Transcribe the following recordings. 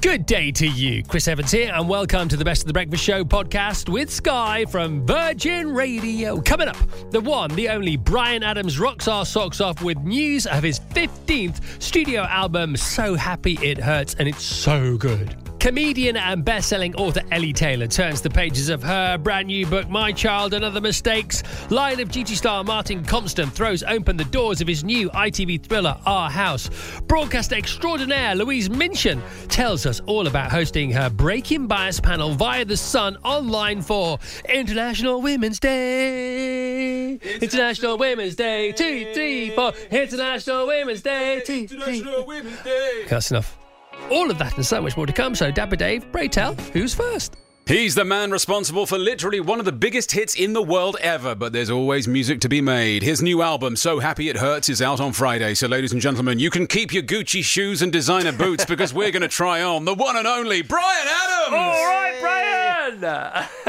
Good day to you. Chris Evans here, and welcome to the Best of the Breakfast Show podcast with Sky from Virgin Radio. Coming up, the one, the only Bryan Adams rocks our socks off with news of his 15th studio album, So Happy It Hurts, and it's so good. Comedian and best-selling author Ellie Taylor turns the pages of her brand new book, My Child and Other Mistakes. Line of Duty star Martin Compston throws open the doors of his new ITV thriller, Our House. Broadcaster extraordinaire Louise Minchin tells us all about hosting her Breaking Bias panel via The Sun online for International Women's Day. International Women's Day. Two, three, four. International Women's Day. Two, three. That's enough. All of that and so much more to come. So, Dapper Dave, pray tell, who's first? He's the man responsible for literally one of the biggest hits in the world ever, but there's always music to be made. His new album, So Happy It Hurts, is out on Friday. So, ladies and gentlemen, you can keep your Gucci shoes and designer boots because we're going to try on the one and only Bryan Adams! All right, Bryan.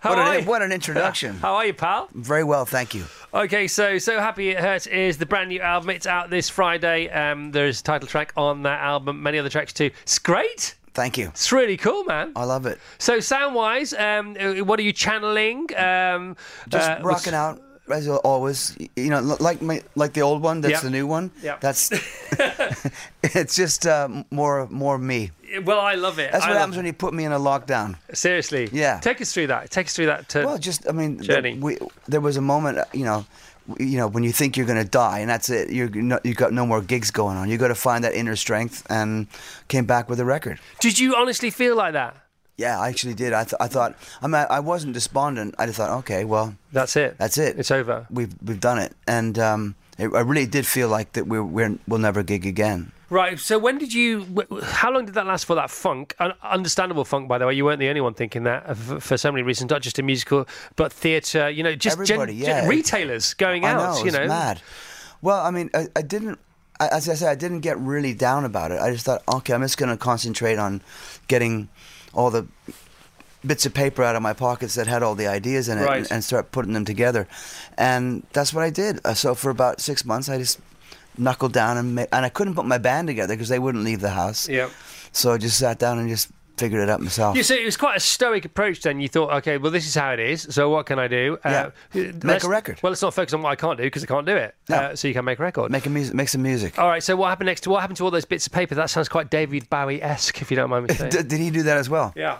How What are an, you? what an introduction. How are you, pal? Very well, thank you. Okay, so so happy it hurts is the brand new album. It's out this Friday. Um, there's a title track on that album, many other tracks too. It's great. Thank you. It's really cool, man. I love it. So sound wise, um, uh, what are you channeling? Um, Just uh, rocking out as always. You know, like my like the old one. That's Yeah. the new one. Yeah. That's. it's just uh, more more me. Well, I love it. That's I what happens when you put me in a lockdown. Seriously. Yeah. Take us through that. Take us through that. To, Well, just I mean, Journey. we, there was a moment, uh, you know, you know, when you think you're going to die, and that's it. You're no, you got no more gigs going on. You got to find that inner strength, and came back with a record. Did you honestly feel like that? Yeah, I actually did. I, th- I thought I mean, I wasn't despondent. I just thought, okay, well, That's it. That's it. It's over. We've we've done it, and um, it, I really did feel like that we're, we're we'll never gig again. Right. So when did you? How long did that last for? That funk, Un- understandable funk, by the way. You weren't the only one thinking that uh, for so many reasons, not just in musical, but theatre. You know, just gen- Everybody, gen- retailers going I out. know, you know, mad. Well, I mean, I, I didn't. I, as I said, I didn't get really down about it. I just thought, okay, I'm just going to concentrate on getting all the bits of paper out of my pockets that had all the ideas in it Right. and, and start putting them together. And that's what I did. Uh, so for about six months, I just knuckled down and and I couldn't put my band together because they wouldn't leave the house. Yeah. So I just sat down and just figured it out myself. You see, it was quite a stoic approach. Then you thought, okay, well, this is how it is. So what can I do? Yeah. let's- Make a record. Well, let's not focus on what I can't do because I can't do it. No. Uh, so you can make a record. Make a music, make some music. all right. So what happened next? To, what happened to all those bits of paper? That sounds quite David Bowie esque, if you don't mind me saying. D- did he do that as well? yeah.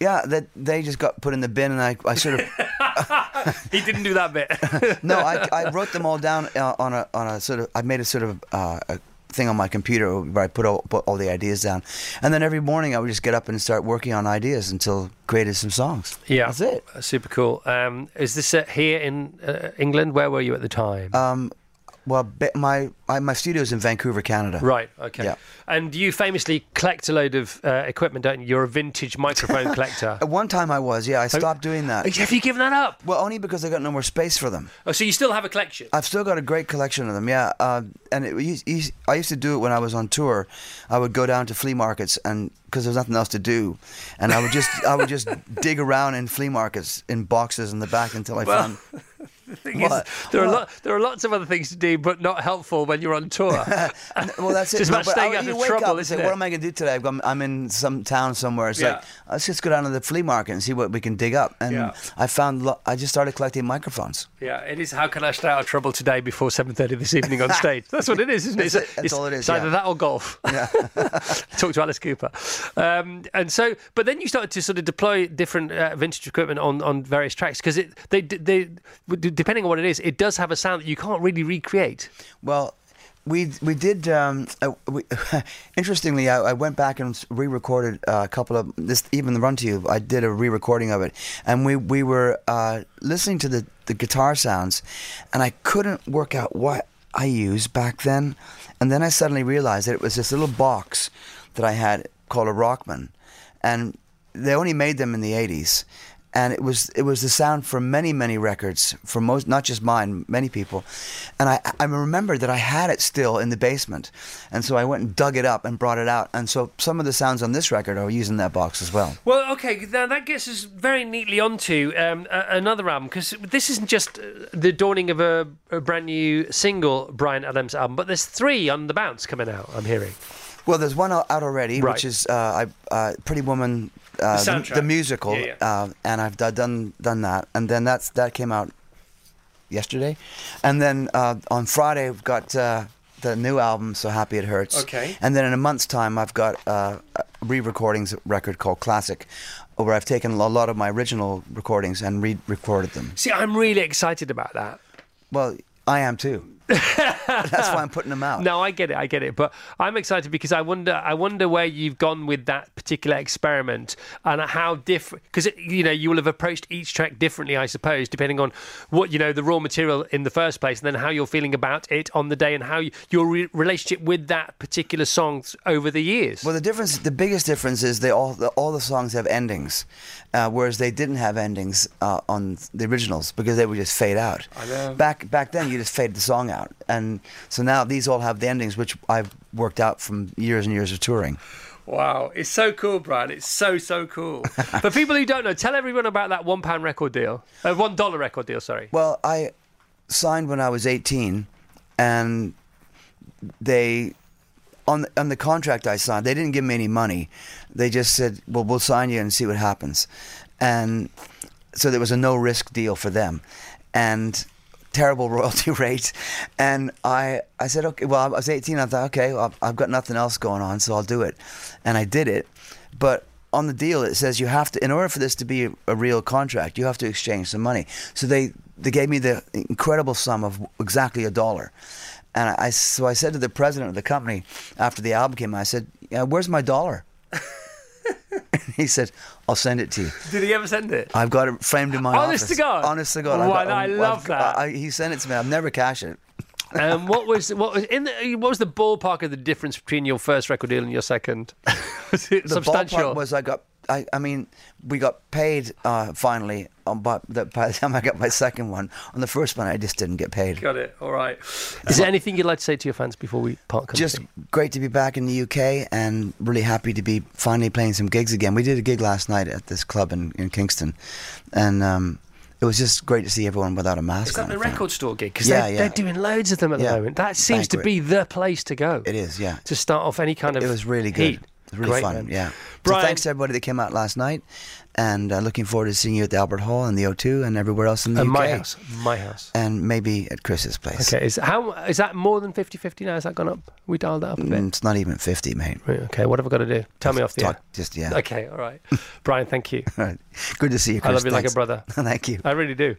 Yeah, that they just got put in the bin, and I, I sort of He didn't do that bit. no, I, I wrote them all down uh, on a on a sort of I made a sort of uh, a thing on my computer where I put all put all the ideas down, and then every morning I would just get up and start working on ideas until created some songs. Yeah, that's it. Super cool. Um, is this uh, here in uh, England? Where were you at the time? Um, well, my I, my studio's in Vancouver, Canada. right. Okay. yeah. And you famously collect a load of uh, equipment, don't you? You're a vintage microphone collector. At one time I was, yeah. I stopped doing that. Have you given that up? Well, only because I got no more space for them. Oh, so you still have a collection? I've still got a great collection of them, yeah. Uh, and it, I used to do it when I was on tour. I would go down to flea markets and because there was nothing else to do, and I would just I would just dig around in flea markets in boxes in the back until I found. The thing is, What? there are What? lot, there are lots of other things to do, but not helpful when you're on tour. Well, that's it. Just but staying out of trouble, up isn't it? What am I going to do today? I've got- I'm in some town somewhere. It's Yeah. like let's just go down to the flea market and see what we can dig up. And Yeah. I found lo- I just started collecting microphones. Yeah, it is. How can I stay out of trouble today before seven thirty this evening on stage? That's what it is, isn't it? That's it. That's it's, all it is, It's either that or golf. Yeah. Talk to Alice Cooper. Um, and so, but then you started to sort of deploy different uh, vintage equipment on, on various tracks because it they they depending on what it is, it does have a sound that you can't really recreate. Well, we we did. Um, uh, we, interestingly, I, I went back and re-recorded uh, a couple of this. Even the Run to You, I did a re-recording of it, and we we were uh, listening to the the guitar sounds, and I couldn't work out what I used back then, and then I suddenly realized that it was this little box that I had called a Rockman, and they only made them in the '80s, and it was it was the sound for many many records for most not just mine many people and I, I remember that I had it still in the basement and so I went and dug it up and brought it out and so some of the sounds on this record are using that box as well Well, okay, now that gets us very neatly onto um, another album because this isn't just uh, the dawning of a, a brand new single Bryan Adams album, but there's three on the bounce coming out. I'm hearing. well there's one out out already Right. which is uh, I, uh, Pretty Woman uh, The the, the musical Yeah, yeah. Uh, and I've d- done done that and then that's that came out yesterday and then uh, on Friday we've got uh, the new album So Happy It Hurts Okay. And then in a month's time, I've got uh, a re-recordings record called Classic, where I've taken a lot of my original recordings and re-recorded them. See, I'm really excited about that. Well, I am too. That's why I'm putting them out. No, I get it, I get it, but I'm excited because I wonder, I wonder where you've gone with that particular experiment and how different. Because you know, you will have approached each track differently, I suppose, depending on what you know the raw material in the first place, and then how you're feeling about it on the day, and how you, your re- relationship with that particular song over the years. Well, the difference, the biggest difference is they all the, all the songs have endings, uh, whereas they didn't have endings uh, on the originals because they would just fade out. I know. Back back then, you just fade the song out, and so now these all have the endings, which I've worked out from years and years of touring. Wow, it's so cool, Bryan. It's so so cool. For people who don't know, tell everyone about that one pound record deal, uh, one dollar record deal. Sorry. Well, I signed when I was 18, and they on the, on the contract I signed, they didn't give me any money. They just said, "Well, we'll sign you and see what happens," and so there was a no risk deal for them, and terrible royalty rate. And I I said, "Okay." Well, I was 18. I thought, "Okay, well, I've got nothing else going on, so I'll do it," and I did it, but. On the deal, it says you have to, in order for this to be a, real contract, you have to exchange some money. So they, they gave me the incredible sum of exactly a dollar. And I, so I said to the president of the company after the album came I said, yeah, "Where's my dollar?" he said, "I'll send it to you." Did he ever send it? I've got it framed in my Honest office. to God? Honest to God. Wow, I've got, I love that. I, he sent it to me. I've never cashed it. um, what was what was in the, what was the ballpark of the difference between your first record deal and your second? was it The substantial? ballpark was I got. I, I mean, we got paid uh, finally. On, by, the, by the time I got my second one, on the first one, I just didn't get paid. Got it. All right. Is there anything you'd like to say to your fans before we part company? Just great to be back in the UK and really happy to be finally playing some gigs again. We did a gig last night at this club in, in Kingston, and um, it was just great to see everyone without a mask Is that on. the record store gig? Because Yeah, they're, yeah. they're doing loads of them at the moment. That seems to be the place to go. It is, yeah. To start off any kind of It was really good. heat. It was really Great, fun, man. yeah. Bryan- So thanks to everybody that came out last night, and uh, looking forward to seeing you at the Albert Hall and the O2 and everywhere else in the And UK. my house. My house. And maybe at Chris's place. Okay. Is how is that more than 50-50 now? Has that gone up? We dialed that up a bit. Mm, It's not even 50, mate. Right, okay. What have I got to do? Tell me off the Talk- air. Just, yeah. Okay. All right. Bryan, thank you. All right. Good to see you, Chris. I love you like a brother. Thank you. I really do.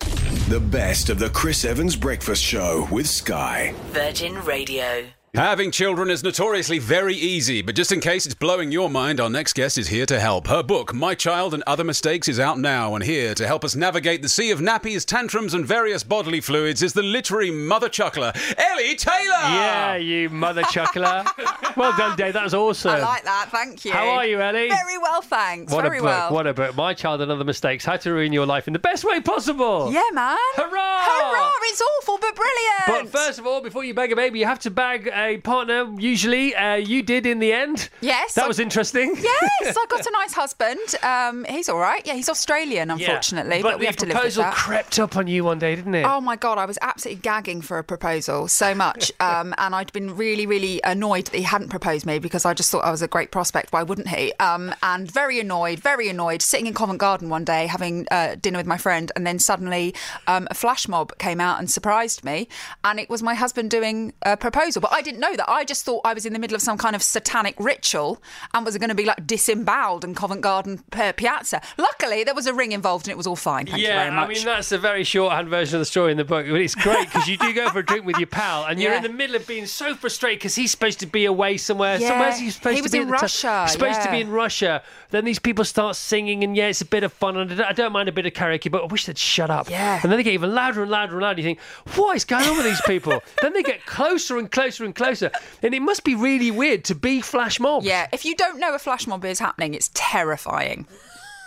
The best of the Chris Evans Breakfast Show with Sky. Virgin Radio. Having children is notoriously very easy, but just in case it's blowing your mind, our next guest is here to help. Her book, My Child and Other Mistakes, is out now, and here to help us navigate the sea of nappies, tantrums, and various bodily fluids is the literary mother chuckler, Ellie Taylor! Yeah, you mother chuckler. well done, Dave. That was awesome. I like that. Thank you. How are you, Ellie? Very well, thanks. What Very a book. well. What a book. My Child and Other Mistakes. How to Ruin Your Life in the Best Way Possible. yeah, man. Hurrah! Hurrah! It's awful, but brilliant. But first of all, before you bag a baby, you have to bag a partner. Usually, uh, you did in the end. Yes, That I- was interesting. yes, I got a nice husband. Um, he's all right. Yeah, he's Australian, Yeah. unfortunately, but, but, we have to live with proposal crept up on you one day, didn't it? Oh my god, I was absolutely gagging for a proposal so much, um, and I'd been really, really annoyed that he hadn't proposed me because I just thought I was a great prospect. Why wouldn't he? Um, and very annoyed, very annoyed. Sitting in Covent Garden one day having uh, dinner with my friend, and then suddenly um, a flash mob came out and surprised me, and it was my husband doing a proposal. But I didn't know that. I just thought I was in the middle of some kind of satanic ritual and was going to be like disemboweled in Covent Garden uh, Piazza. Luckily, there was a ring involved, and it was all fine. Thank yeah, you very much. I mean that's a very shorthand version of the story in the book, but it's great because you do go for a drink with your pal, and you're Yeah. in the middle of being so frustrated because he's supposed to be away somewhere. Yeah, Somewhere's he supposed he to was be in at the ti- Russia, He's supposed to be in Russia. Then these people start singing, and yeah, it's a bit of fun. And I don't- I don't mind a bit of karaoke, but I wish they'd shut up. Yeah. And then they get even louder and louder and louder. You think, what is going on with these people? then they get closer and closer and closer, and it must be really weird to be flash mobs. Yeah, if you don't know a flash mob is happening, it's terrifying.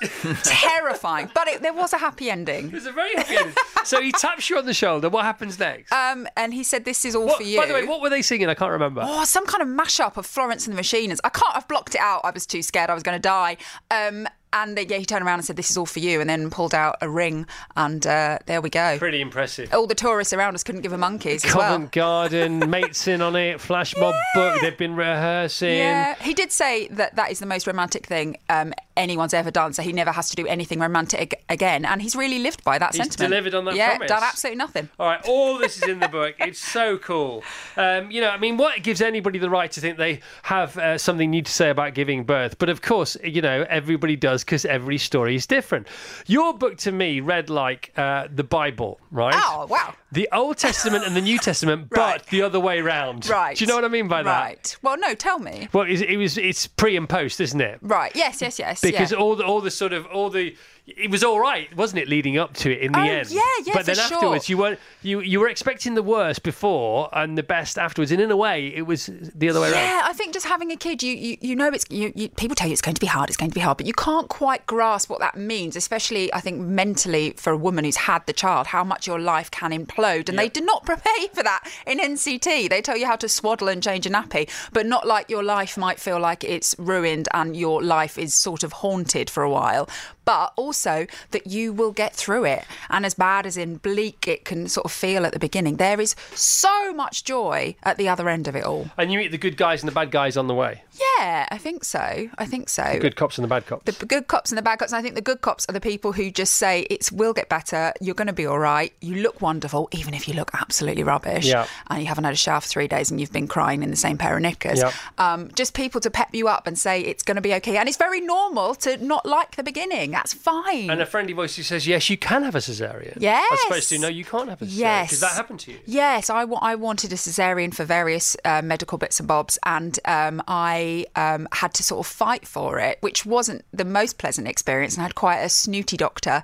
terrifying. But it, there was a happy ending. It's a very happy ending. so he taps you on the shoulder. What happens next? Um, and he said, "This is all What- for you." By the way, what were they singing? I can't remember. Oh, some kind of mashup of Florence and the Machiners. I can't. I've blocked it out. I was too scared. I was going to die. Um, and uh, yeah, he turned around and said, "This is all for you," and then pulled out a ring, and uh, there we go. Pretty impressive. All the tourists around us couldn't give a monkeys as well. Covent Garden, mates in on it, flash mob book. They've been rehearsing. Yeah, he did say that that is the most romantic thing um, anyone's ever done. So he never has to do anything romantic again, and he's really lived by that He's sentiment. delivered on that yeah, promise. done absolutely nothing. All right, all this is in the book. It's so cool. Um, you know, I mean, what gives anybody the right to think they have uh, something new to say about giving birth? But of course, you know, everybody does because every story is different. Your book to me read like uh, the Bible, right? Oh wow! The Old Testament and the New Testament, Right. but the other way round. Right. Do you know what I mean by that? Right. Well, no, tell me. Well, it it was it's pre and post, isn't it? Right. Yes. Yes. Yes. because yeah. all the all the sort of all the it was all right, wasn't it, leading up to it in the Oh, end? yeah, yeah, But then for sure. afterwards, you weren't you you were expecting the worst before and the best afterwards, and in a way, it was the other way around. Yeah, I think just having a kid, you you, you know, it's you, you, people tell you it's going to be hard, it's going to be hard, but you can't quite grasp what that means, especially I think mentally for a woman who's had the child, how much your life can implode, and they do not prepare you for that in NCT. They tell you how to swaddle and change a nappy, but not like your life might feel like it's ruined and your life is sort of haunted for a while. But also that you will get through it. And as bad as in bleak it can sort of feel at the beginning, there is so much joy at the other end of it all. And you meet the good guys and the bad guys on the way. Yeah, I think so. I think so. The good cops and the bad cops. The good cops and the bad cops. And I think the good cops are the people who just say it will get better. You're going to be all right. You look wonderful, even if you look absolutely rubbish. Yeah. And you haven't had a shower for three days and you've been crying in the same pair of knickers. Yeah. Um, just people to pep you up and say it's going to be okay. And it's very normal to not like the beginning. That's fine. And a friendly voice who says, "Yes, you can have a cesarean." Yes. As opposed to, "No, you can't have a cesarean." Yes. Because that happened to you. Yes, I, I wanted a cesarean for various uh, medical bits and bobs, and um, I um, had to sort of fight for it, which wasn't the most pleasant experience. And I had quite a snooty doctor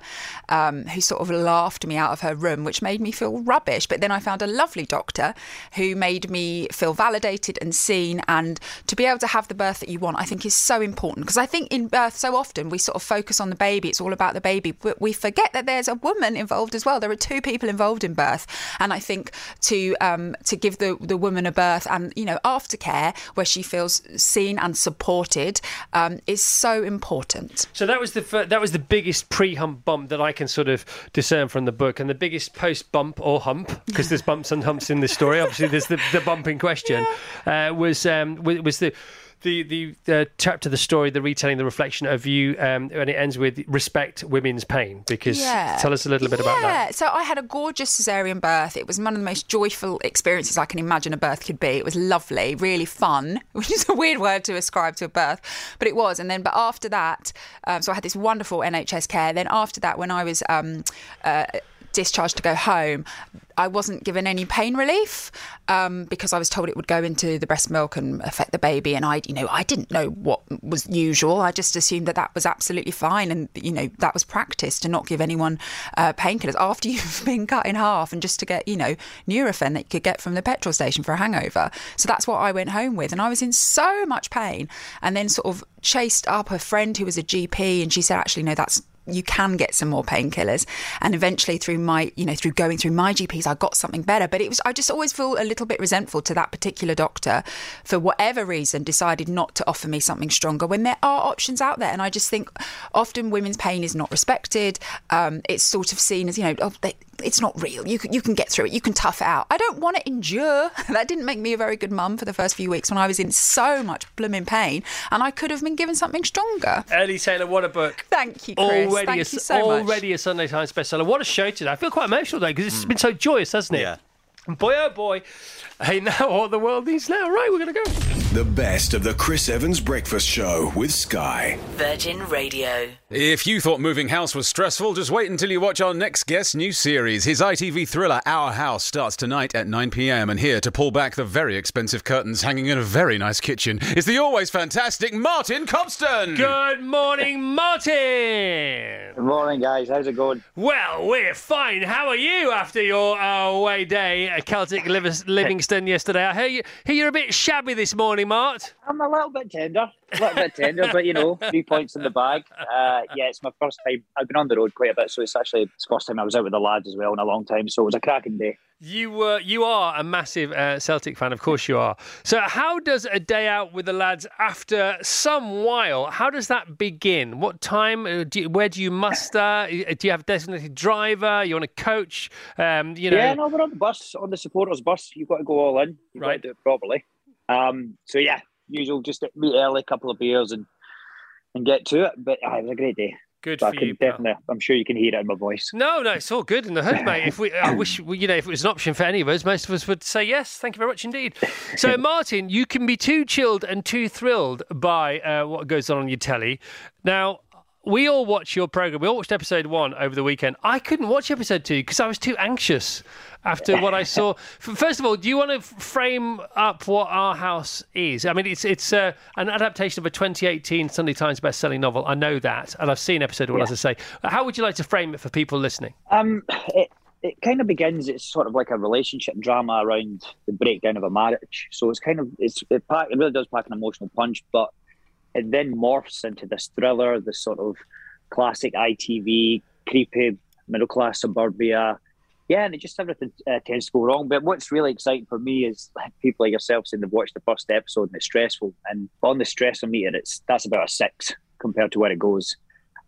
um, who sort of laughed me out of her room, which made me feel rubbish. But then I found a lovely doctor who made me feel validated and seen. And to be able to have the birth that you want, I think is so important because I think in birth, so often we sort of focus on the baby, it's all about the baby, but we forget that there's a woman involved as well. There are two people involved in birth. And I think to um, to give the, the woman a birth and, you know, aftercare where she feels seen and supported um, is so important. So that was the fir- that was the biggest pre-hump bump that I can sort of discern from the book, and the biggest post-bump or hump because there's bumps and humps in this story. Obviously, there's the, the bump in question. Uh, was um, was the. The, the the chapter, the story, the retelling, the reflection of you, um, and it ends with respect women's pain. Because tell us a little bit about that. Yeah, so I had a gorgeous cesarean birth. It was one of the most joyful experiences I can imagine a birth could be. It was lovely, really fun, which is a weird word to ascribe to a birth, but it was. And then, but after that, um, so I had this wonderful NHS care. Then after that, when I was um, uh, discharged to go home, I wasn't given any pain relief um, because I was told it would go into the breast milk and affect the baby. And I, you know, I didn't know what was usual. I just assumed that that was absolutely fine, and you know, that was practice to not give anyone uh, painkillers after you've been cut in half, and just to get, you know, Nurofen that you could get from the petrol station for a hangover. So that's what I went home with, and I was in so much pain, and then sort of chased up a friend who was a GP, and she said, actually, no, that's you can get some more painkillers. And eventually through my you know through going through my gps i got something better. But it was i just always feel a little bit resentful to that particular doctor for whatever reason decided not to offer me something stronger when there are options out there. And i just think often women's pain is not respected. Um, it's sort of seen as you know oh, they, it's not real you can, you can get through it you can tough out i don't want to endure that didn't make me a very good mum for the first few weeks when i was in so much blooming pain and i could have been given something stronger Ellie Taylor, what a book. thank you chris Already, thank a, you so much a Sunday Times bestseller. What a show today! I feel quite emotional though because it's been so joyous, hasn't it? Yeah. Boy, oh boy, hey, now what the world needs now. Right, we're gonna go. The best of the Chris Evans Breakfast Show with Sky. Virgin Radio. If you thought moving house was stressful, just wait until you watch our next guest's new series. His ITV thriller Our House starts tonight at 9 pm. And here to pull back the very expensive curtains hanging in a very nice kitchen is the always fantastic Martin Compston. Good morning, Martin. Good morning, guys. How's it going? Well, we're fine. How are you after your uh, away day at Celtic Livingston yesterday? I hear, you, hear you're a bit shabby this morning, Mart. I'm a little bit tender, a little bit tender, but you know, three points in the bag. Uh, yeah, it's my first time. I've been on the road quite a bit, so it's actually it's the first time I was out with the lads as well in a long time. So it was a cracking day. You were you are a massive uh, Celtic fan, of course you are. So how does a day out with the lads after some while? How does that begin? What time? Uh, do you, where do you muster? Uh, do you have a designated driver? You want a coach? Um, you know. Yeah, no, we're on the bus, on the supporters bus. You've got to go all in. You've Right. got to do it properly. Um, so yeah, usual, just meet early, couple of beers, and and get to it. But uh, it was a great day. Good So I for can you, definitely. I'm sure you can hear it in my voice. No, no, it's all good in the hood, mate. If we, I wish, we- you know, if it was an option for any of us, most of us would say yes. Thank you very much indeed. So, Martin, you can be too chilled and too thrilled by uh, what goes on on your telly. Now, we all watch your program. We all watched episode one over the weekend. I couldn't watch episode two because I was too anxious after what I saw. First of all, do you want to frame up what Our House is? I mean, it's it's uh, an adaptation of a 2018 Sunday Times best-selling novel. I know that, and I've seen episode one, as I say. How would you like to frame it for people listening? Um, it it kind of begins. It's sort of like a relationship drama around the breakdown of a marriage. So it's kind of it's it, pack, it really does pack an emotional punch, but it then morphs into this thriller, this sort of classic ITV creepy middle class suburbia. Yeah, and it just everything uh, tends to go wrong. But what's really exciting for me is people like yourself saying they've watched the first episode and it's stressful. And on the stress meter, it's that's about a six compared to where it goes.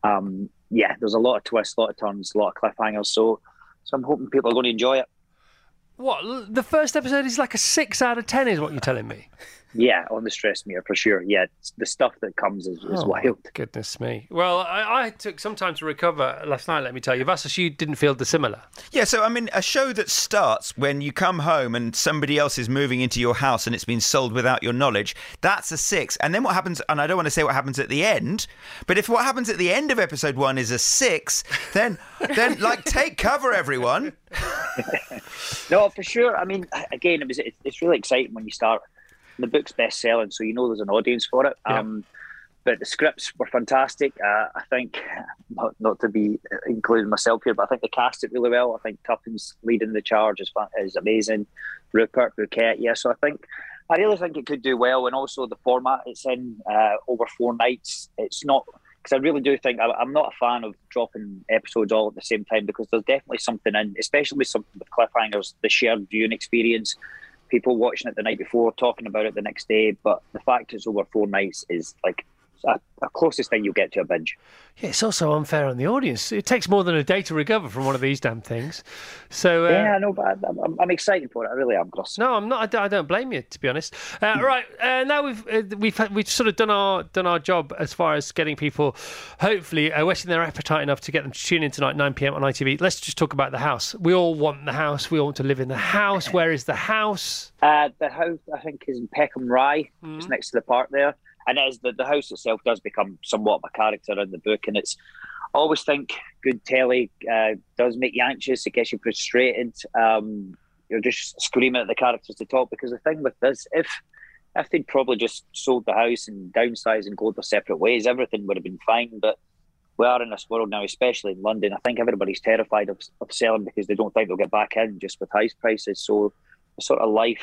Um, yeah, there's a lot of twists, a lot of turns, a lot of cliffhangers. So, so I'm hoping people are going to enjoy it. What the first episode is like a six out of ten, is what you're telling me? Yeah, on the stress meter for sure. Yeah, the stuff that comes is, is Oh, wild. Goodness me. Well, I, I took some time to recover last night. Let me tell you, Vassos, you didn't feel dissimilar. Yeah, so I mean, a show that starts when you come home and somebody else is moving into your house and it's been sold without your knowledge, that's a six. And then what happens, and I don't want to say what happens at the end, but if what happens at the end of episode one is a six, then, then like, take cover, everyone. No, for sure. I mean, again, it was it, it's really exciting when you start. The book's best selling, so you know there's an audience for it. Yeah. Um, but the scripts were fantastic. Uh, I think, not, not to be including myself here, but I think they cast it really well. I think Tuppence leading the charge is, is amazing. Rupert, Bouquet, yeah. So I think, I really think it could do well. And also the format it's in uh, over four nights. It's not, because I really do think, I, I'm not a fan of dropping episodes all at the same time because there's definitely something in, especially with something with cliffhangers, the shared viewing experience people watching it the night before, talking about it the next day. But the fact it's over four nights is like a, closest thing you'll get to a binge. Yeah, it's also unfair on the audience. It takes more than a day to recover from one of these damn things. So, uh, yeah, I know, but I'm, I'm, excited for it. I really am, Gus. No, I'm not. I don't, I don't blame you, to be honest. Uh, right uh, now we've uh, we've had- we've sort of done our done our job as far as getting people, hopefully, uh, whetting their appetite enough to get them to tune in tonight, 9 p.m. on ITV. Let's just talk about the house. We all want the house. We all want to live in the house. Where is the house? Uh, the house, I think, is in Peckham Rye, just next to the park there. And is the, the house itself does become somewhat of a character in the book. And it's, I always think good telly uh, does make you anxious, it gets you frustrated. Um, you're just screaming at the characters to talk because the thing with this, if if they'd probably just sold the house and downsized and go their separate ways, everything would have been fine. But we are in this world now, especially in London. I think everybody's terrified of, of selling because they don't think they'll get back in just with house prices. So sort of life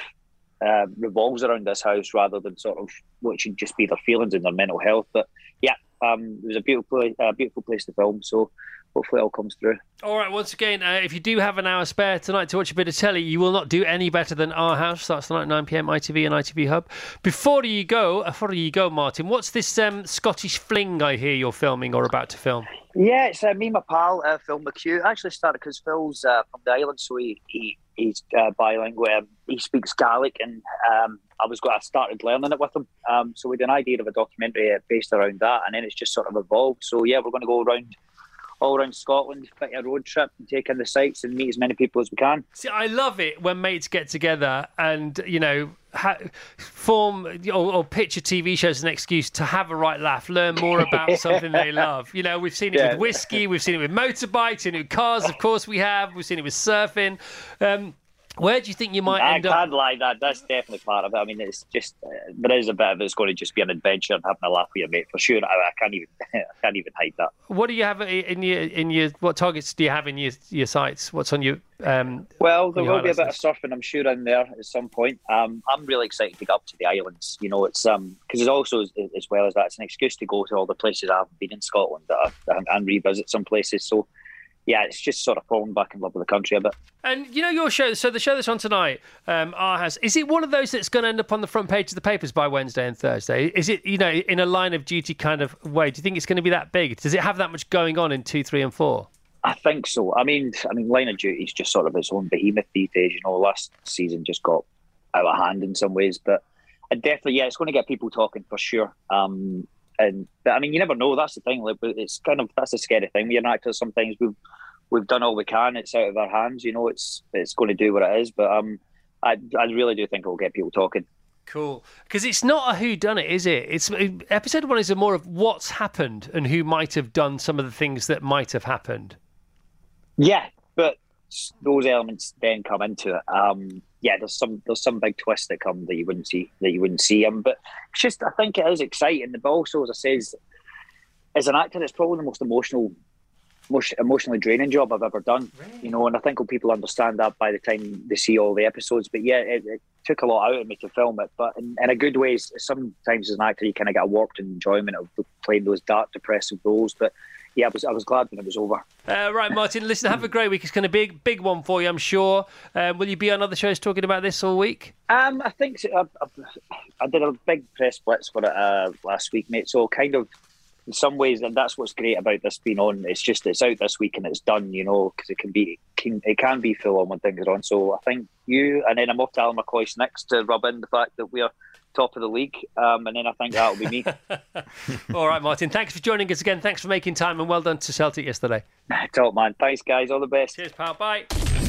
uh, revolves around this house rather than sort of what should just be their feelings and their mental health. But yeah, um, it was a beautiful, place, uh, beautiful place to film. So hopefully it all comes through. All right, once again, uh, if you do have an hour spare tonight to watch a bit of telly, you will not do any better than Our House. That's tonight 9 pm, ITV and ITV Hub. Before you go, uh, before you go, Martin, what's this um, Scottish fling I hear you're filming or about to film? Yeah, it's uh, me and my pal, uh, Phil McHugh. I actually started because Phil's uh, from the island, so he, he he's uh, bilingual. Um, he speaks Gaelic, and um, I was I started learning it with him. Um, so we had an idea of a documentary based around that, and then it's just sort of evolved. So yeah, we're going to go around all around Scotland, fit a road trip and take in the sights and meet as many people as we can. See, I love it when mates get together and you know ha- form or, or picture TV show as an excuse to have a right laugh, learn more about something they love. You know, we've seen it Yeah. with whiskey, we've seen it with motorbikes, it with cars. Of course, we have. We've seen it with surfing. Um, where do you think you might I end up? I can't lie, that that's definitely part of it. I mean, it's just uh, there is a bit of it's going to just be an adventure and having a laugh with your mate for sure. I, I can't even I can't even hide that. What do you have in your in your what targets do you have in your your sites? What's on your um? Well, there your will be a bit of surfing, I'm sure, in there at some point. Um, I'm really excited to get up to the islands. You know, it's um because it's also as, as well as that, it's an excuse to go to all the places I haven't been in Scotland that I, and, and revisit some places. So, yeah, it's just sort of falling back in love with the country a bit. And you know your show. So the show that's on tonight, um, Our House. Is it one of those that's going to end up on the front page of the papers by Wednesday and Thursday? Is it you know in a line of duty kind of way? Do you think it's going to be that big? Does it have that much going on in two, three, and four? I think so. I mean, I mean, Line of Duty is just sort of its own behemoth these days. You know, last season just got out of hand in some ways, but I definitely, yeah, it's going to get people talking for sure. Um, and but I mean, you never know. That's the thing. Like, it's kind of that's the scary thing. We're an actor. Sometimes we've we've done all we can. It's out of our hands. You know, it's it's going to do what it is. But um, I I really do think it will get people talking. Cool, because it's not a who done it, is it? It's episode one is a more of what's happened and who might have done some of the things that might have happened. Yeah, but those elements then come into it. Um, yeah, there's some there's some big twists that come that you wouldn't see that you wouldn't see. Um, but it's just I think it is exciting. But also, as I says, as an actor, it's probably the most emotional, most emotionally draining job I've ever done. You know, and I think people understand that by the time they see all the episodes. But yeah, it, it took a lot out of me to film it. But in, in a good way, sometimes as an actor, you kind of get a warped enjoyment of playing those dark, depressive roles. But yeah, I was I was glad when it was over. Uh, right, Martin. Listen, have a great week. It's going to be a big, one for you, I'm sure. Um, will you be on other shows talking about this all week? Um, I think so. I, I, I did a big press blitz for it uh, last week, mate. So kind of, in some ways, and that's what's great about this being on. It's just it's out this week and it's done, you know, because it can be can, it can be full on when things are on. So I think you and then I'm off to Ally McCoist's next to rub in the fact that we're top of the league, um, and then I think that'll be me. all right, Martin. Thanks for joining us again. Thanks for making time, and well done to Celtic yesterday. Top man. Thanks, guys. All the best. Cheers, pal. Bye.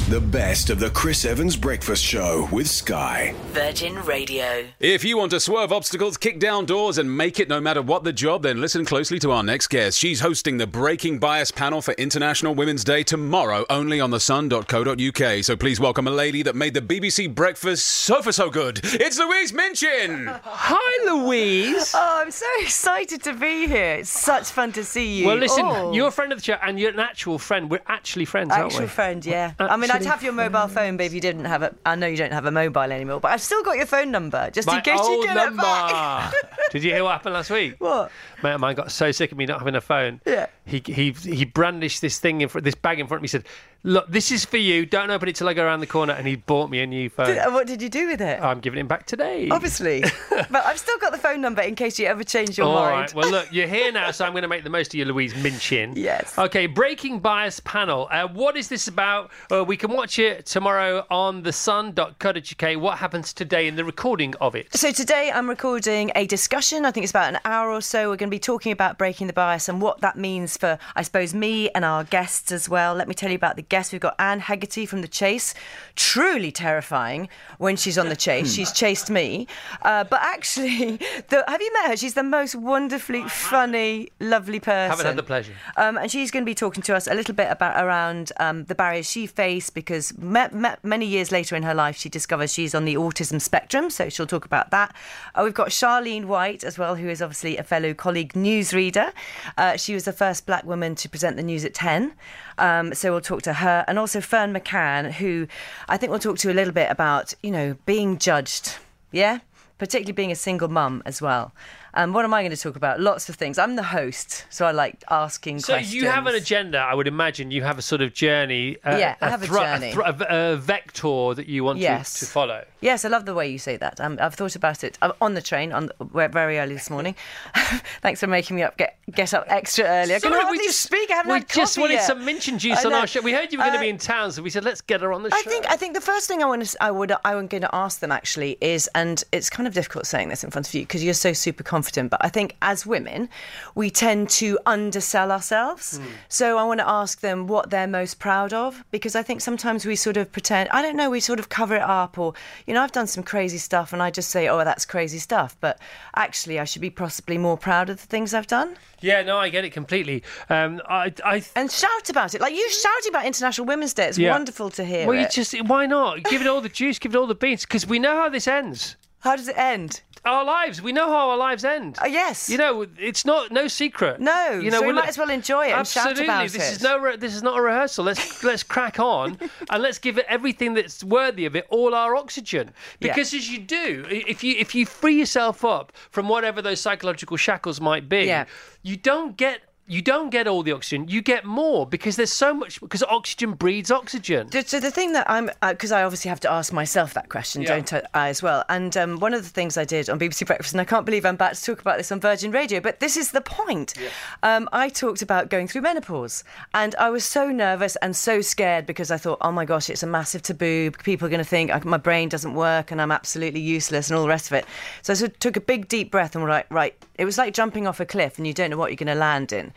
The best of the Chris Evans Breakfast Show with Sky. Virgin Radio. If you want to swerve obstacles, kick down doors, and make it no matter what the job, then listen closely to our next guest. She's hosting the Breaking Bias panel for International Women's Day tomorrow, only on thesun.co.uk. So please welcome a lady that made the BBC breakfast so for so good. It's Louise Minchin. Hi, Louise. Oh, I'm so excited to be here. It's such fun to see you. Well, listen, Oh. you're a friend of the show, and you're an actual friend. We're actually friends, aren't we? Actual friend, yeah. I mean, I'd have your mobile phone, but if you didn't have it, I know you don't have a mobile anymore, but I've still got your phone number, just My in case you old get number. it back. Did you hear what happened last week? What? Mate of mine got so sick of me not having a phone. Yeah. He he he brandished this thing in front, this bag in front of me. Said, "Look, this is for you. Don't open it till I go around the corner." And he bought me a new phone. Did- and what did you do with it? I'm giving it back today. Obviously. but I've still got the phone number in case you ever change your All mind. All right. Well, look, you're here now, so I'm going to make the most of you, Louise Minchin. Yes. Okay, Breaking Bias panel. Uh, what is this about? Uh, we can watch it tomorrow on thesun.co.uk. What happens today in the recording of it? So today I'm recording a discussion. I think it's about an hour or so. We're going to be talking about breaking the bias and what that means for, I suppose, me and our guests as well. Let me tell you about the guests. We've got Anne Hegarty from The Chase. Truly terrifying when she's on The Chase. She's chased me. Uh, but actually, the, have you met her? She's the most wonderfully funny, lovely person. Haven't had the pleasure. Um, and she's going to be talking to us a little bit about around um, the barriers she faced because me- me- many years later in her life she discovers she's on the autism spectrum. So she'll talk about that. Uh, we've got Charlene White as well, who is obviously a fellow colleague newsreader. Uh, she was the first black woman to present the news at 10. Um, so we'll talk to her. And also Ferne McCann, who I think we'll talk to a little bit about, you know, being judged. Yeah? Particularly being a single mum as well. Um, what am I going to talk about? Lots of things. I'm the host, so I like asking questions. So questions. you have an agenda, I would imagine. You have a sort of journey. Uh, Yeah, I have a journey. A, a, a vector that you want Yes. to, to follow. Yes, I love the way you say that. Um, I've thought about it uh, on the train on the, very early this morning. Thanks for making me up get get up extra early. I can Sorry, hardly speak. I haven't we just wanted yet. some Minchin juice I on our show. We heard you were going to Uh, be in town, so we said let's get her on the I show. think I think the first thing I want to I would I'm going to ask them actually is, and it's kind of difficult saying this in front of you because you're so super confident. But I think as women, we tend to undersell ourselves. Hmm. So I want to ask them what they're most proud of because I think sometimes we sort of pretend I don't know we sort of cover it up or you know I've done some crazy stuff and I just say oh that's crazy stuff, but actually I should be possibly more proud of the things I've done. Yeah, no, I get it completely. Um, I, I and shout about it like you shouting about International Women's Day. It's Yeah. wonderful to hear. Well, you it. just why not give it all the juice, give it all the beans, because we know how this ends. How does it end? Our lives. We know how our lives end. Uh, yes. You know, it's not no secret. No, You know, so we might as well enjoy it Absolutely. this it. is no. Re- this is not a rehearsal. Let's let's crack on and let's give it everything that's worthy of it, all our oxygen. Yeah. Because as you do, if you if you free yourself up from whatever those psychological shackles might be, Yeah. you don't get. You don't get all the oxygen. You get more because there's so much. Because oxygen breeds oxygen. So- the thing that I'm, because I obviously have to ask myself that question, Yeah. don't I, as well? And um, one of the things I did on BBC Breakfast, and I can't believe I'm about to talk about this on Virgin Radio, but this is the point. Um, I talked about going through menopause, and I was so nervous and so scared because I thought, oh my gosh, it's a massive taboo. People are going to think I- my brain doesn't work and I'm absolutely useless and all the rest of it. So I sort of took a big deep breath and was like, right, it was like jumping off a cliff and you don't know what you're going to land in.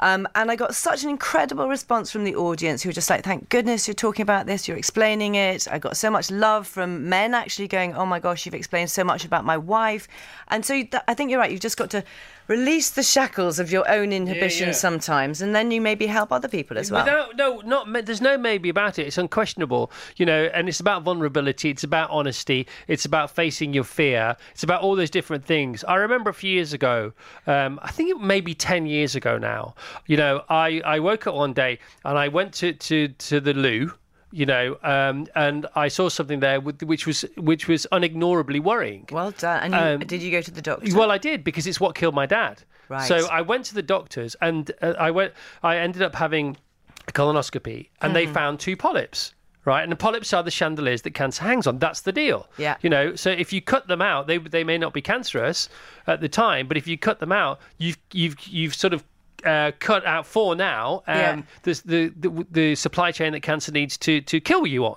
Um, and I got such an incredible response from the audience who were just like, thank goodness you're talking about this, you're explaining it. I got so much love from men actually going, oh my gosh, you've explained so much about my wife. And so I think you're right, you've just got to release the shackles of your own inhibition yeah. sometimes, and then you maybe help other people as well. Without no, not there's no maybe about it. It's unquestionable, you know, and it's about vulnerability. It's about honesty. It's about facing your fear. It's about all those different things. I remember a few years ago, um, I think it may be ten years ago now. You know, I I woke up one day and I went to to to the loo. You know, um, and I saw something there with, which was which was unignorably worrying. well done. And you, Um, did you go to the doctor? Well, I did because it's what killed my dad. Right. So I went to the doctors, and uh, I went. I ended up having a colonoscopy, and they Mhm. found two polyps. Right, and the polyps are the chandeliers that cancer hangs on. That's the deal. Yeah. You know, so if you cut them out, they they may not be cancerous at the time, but if you cut them out, you've you've you've sort of uh, cut out for now um, Yeah. the, the the the supply chain that cancer needs to to kill you on.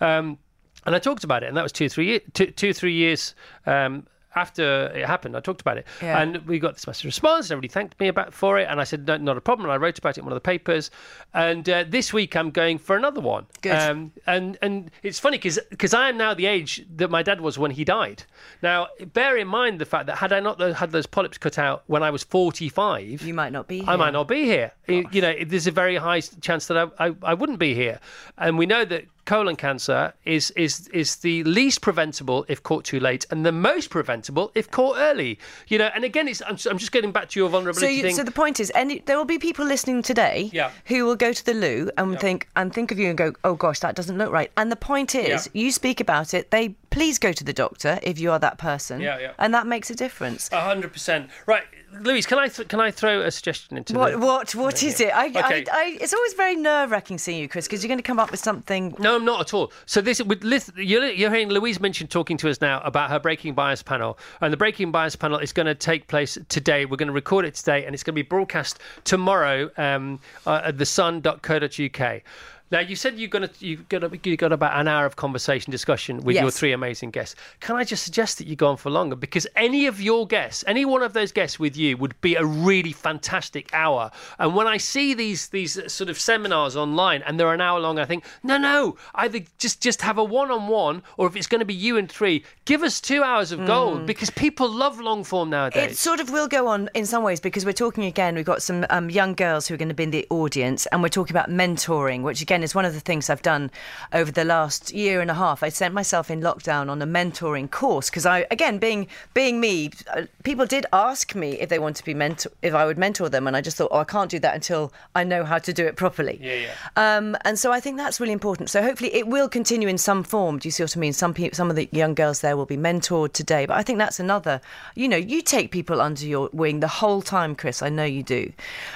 Um, and I talked about it, and that was two, three, year, two, two three years um, after it happened. I talked about it, Yeah. and we got this massive response. and Everybody thanked me about for it, and I said, no, "Not a problem." And I wrote about it in one of the papers. And uh, this week, I'm going for another one. Good. Um, and and it's funny because because I am now the age that my dad was when he died. Now, bear in mind the fact that had I not had those polyps cut out when I was 45, you might not be here. I might not be here. You you know, there's a very high chance that I, I, I wouldn't be here. And we know that colon cancer is, is, is the least preventable if caught too late and the most preventable if caught early. You know, and again, it's, I'm, I'm just getting back to your So, vulnerability you, thing. so the point is, any, there will be people listening today Yeah. who will go to the loo and think and think of you and go, "Oh gosh, that doesn't look right." And the point is, you speak about it. They please go to the doctor if you are that person. Yeah, yeah. And that makes a difference. A hundred percent. Right, Louise, can I th- can I throw a suggestion into What the... what what is it? I, Okay. I, I, it's always very nerve wracking seeing you, Chris, because you're going to come up with something. No, I'm not at all. So this, with Liz, you're, you're hearing Louise Minchin talking to us now about her breaking bias panel, and the breaking bias panel is going to take place today. We're going to record it today, and it's going to be broadcast tomorrow um, uh, at thesun.co.uk. Now you said you're going to you've got you got about an hour of conversation discussion with your three amazing guests. Can I just suggest that you go on for longer because any of your guests, any one of those guests with you would be a really fantastic hour. And when I see these these sort of seminars online and they're an hour long, I think no, no, either just just have a one on one, or if it's going to be you and three, give us two hours of gold because people love long form nowadays. It sort of will go on in some ways because we're talking again. We've got some um, young girls who are going to be in the audience, and we're talking about mentoring, which again is one of the things I've done over the last year and a half. I sent myself in lockdown on a mentoring course because I, again, being being me, uh, people did ask me if they want to be mentor, if I would mentor them, and I just thought, oh, I can't do that until I know how to do it properly. Yeah, yeah. Um, and so I think that's really important. So hopefully it will continue in some form. Do you see what I mean? Some people, some of the young girls there will be mentored today, but I think that's another. You know, you take people under your wing the whole time, Chris. I know you do,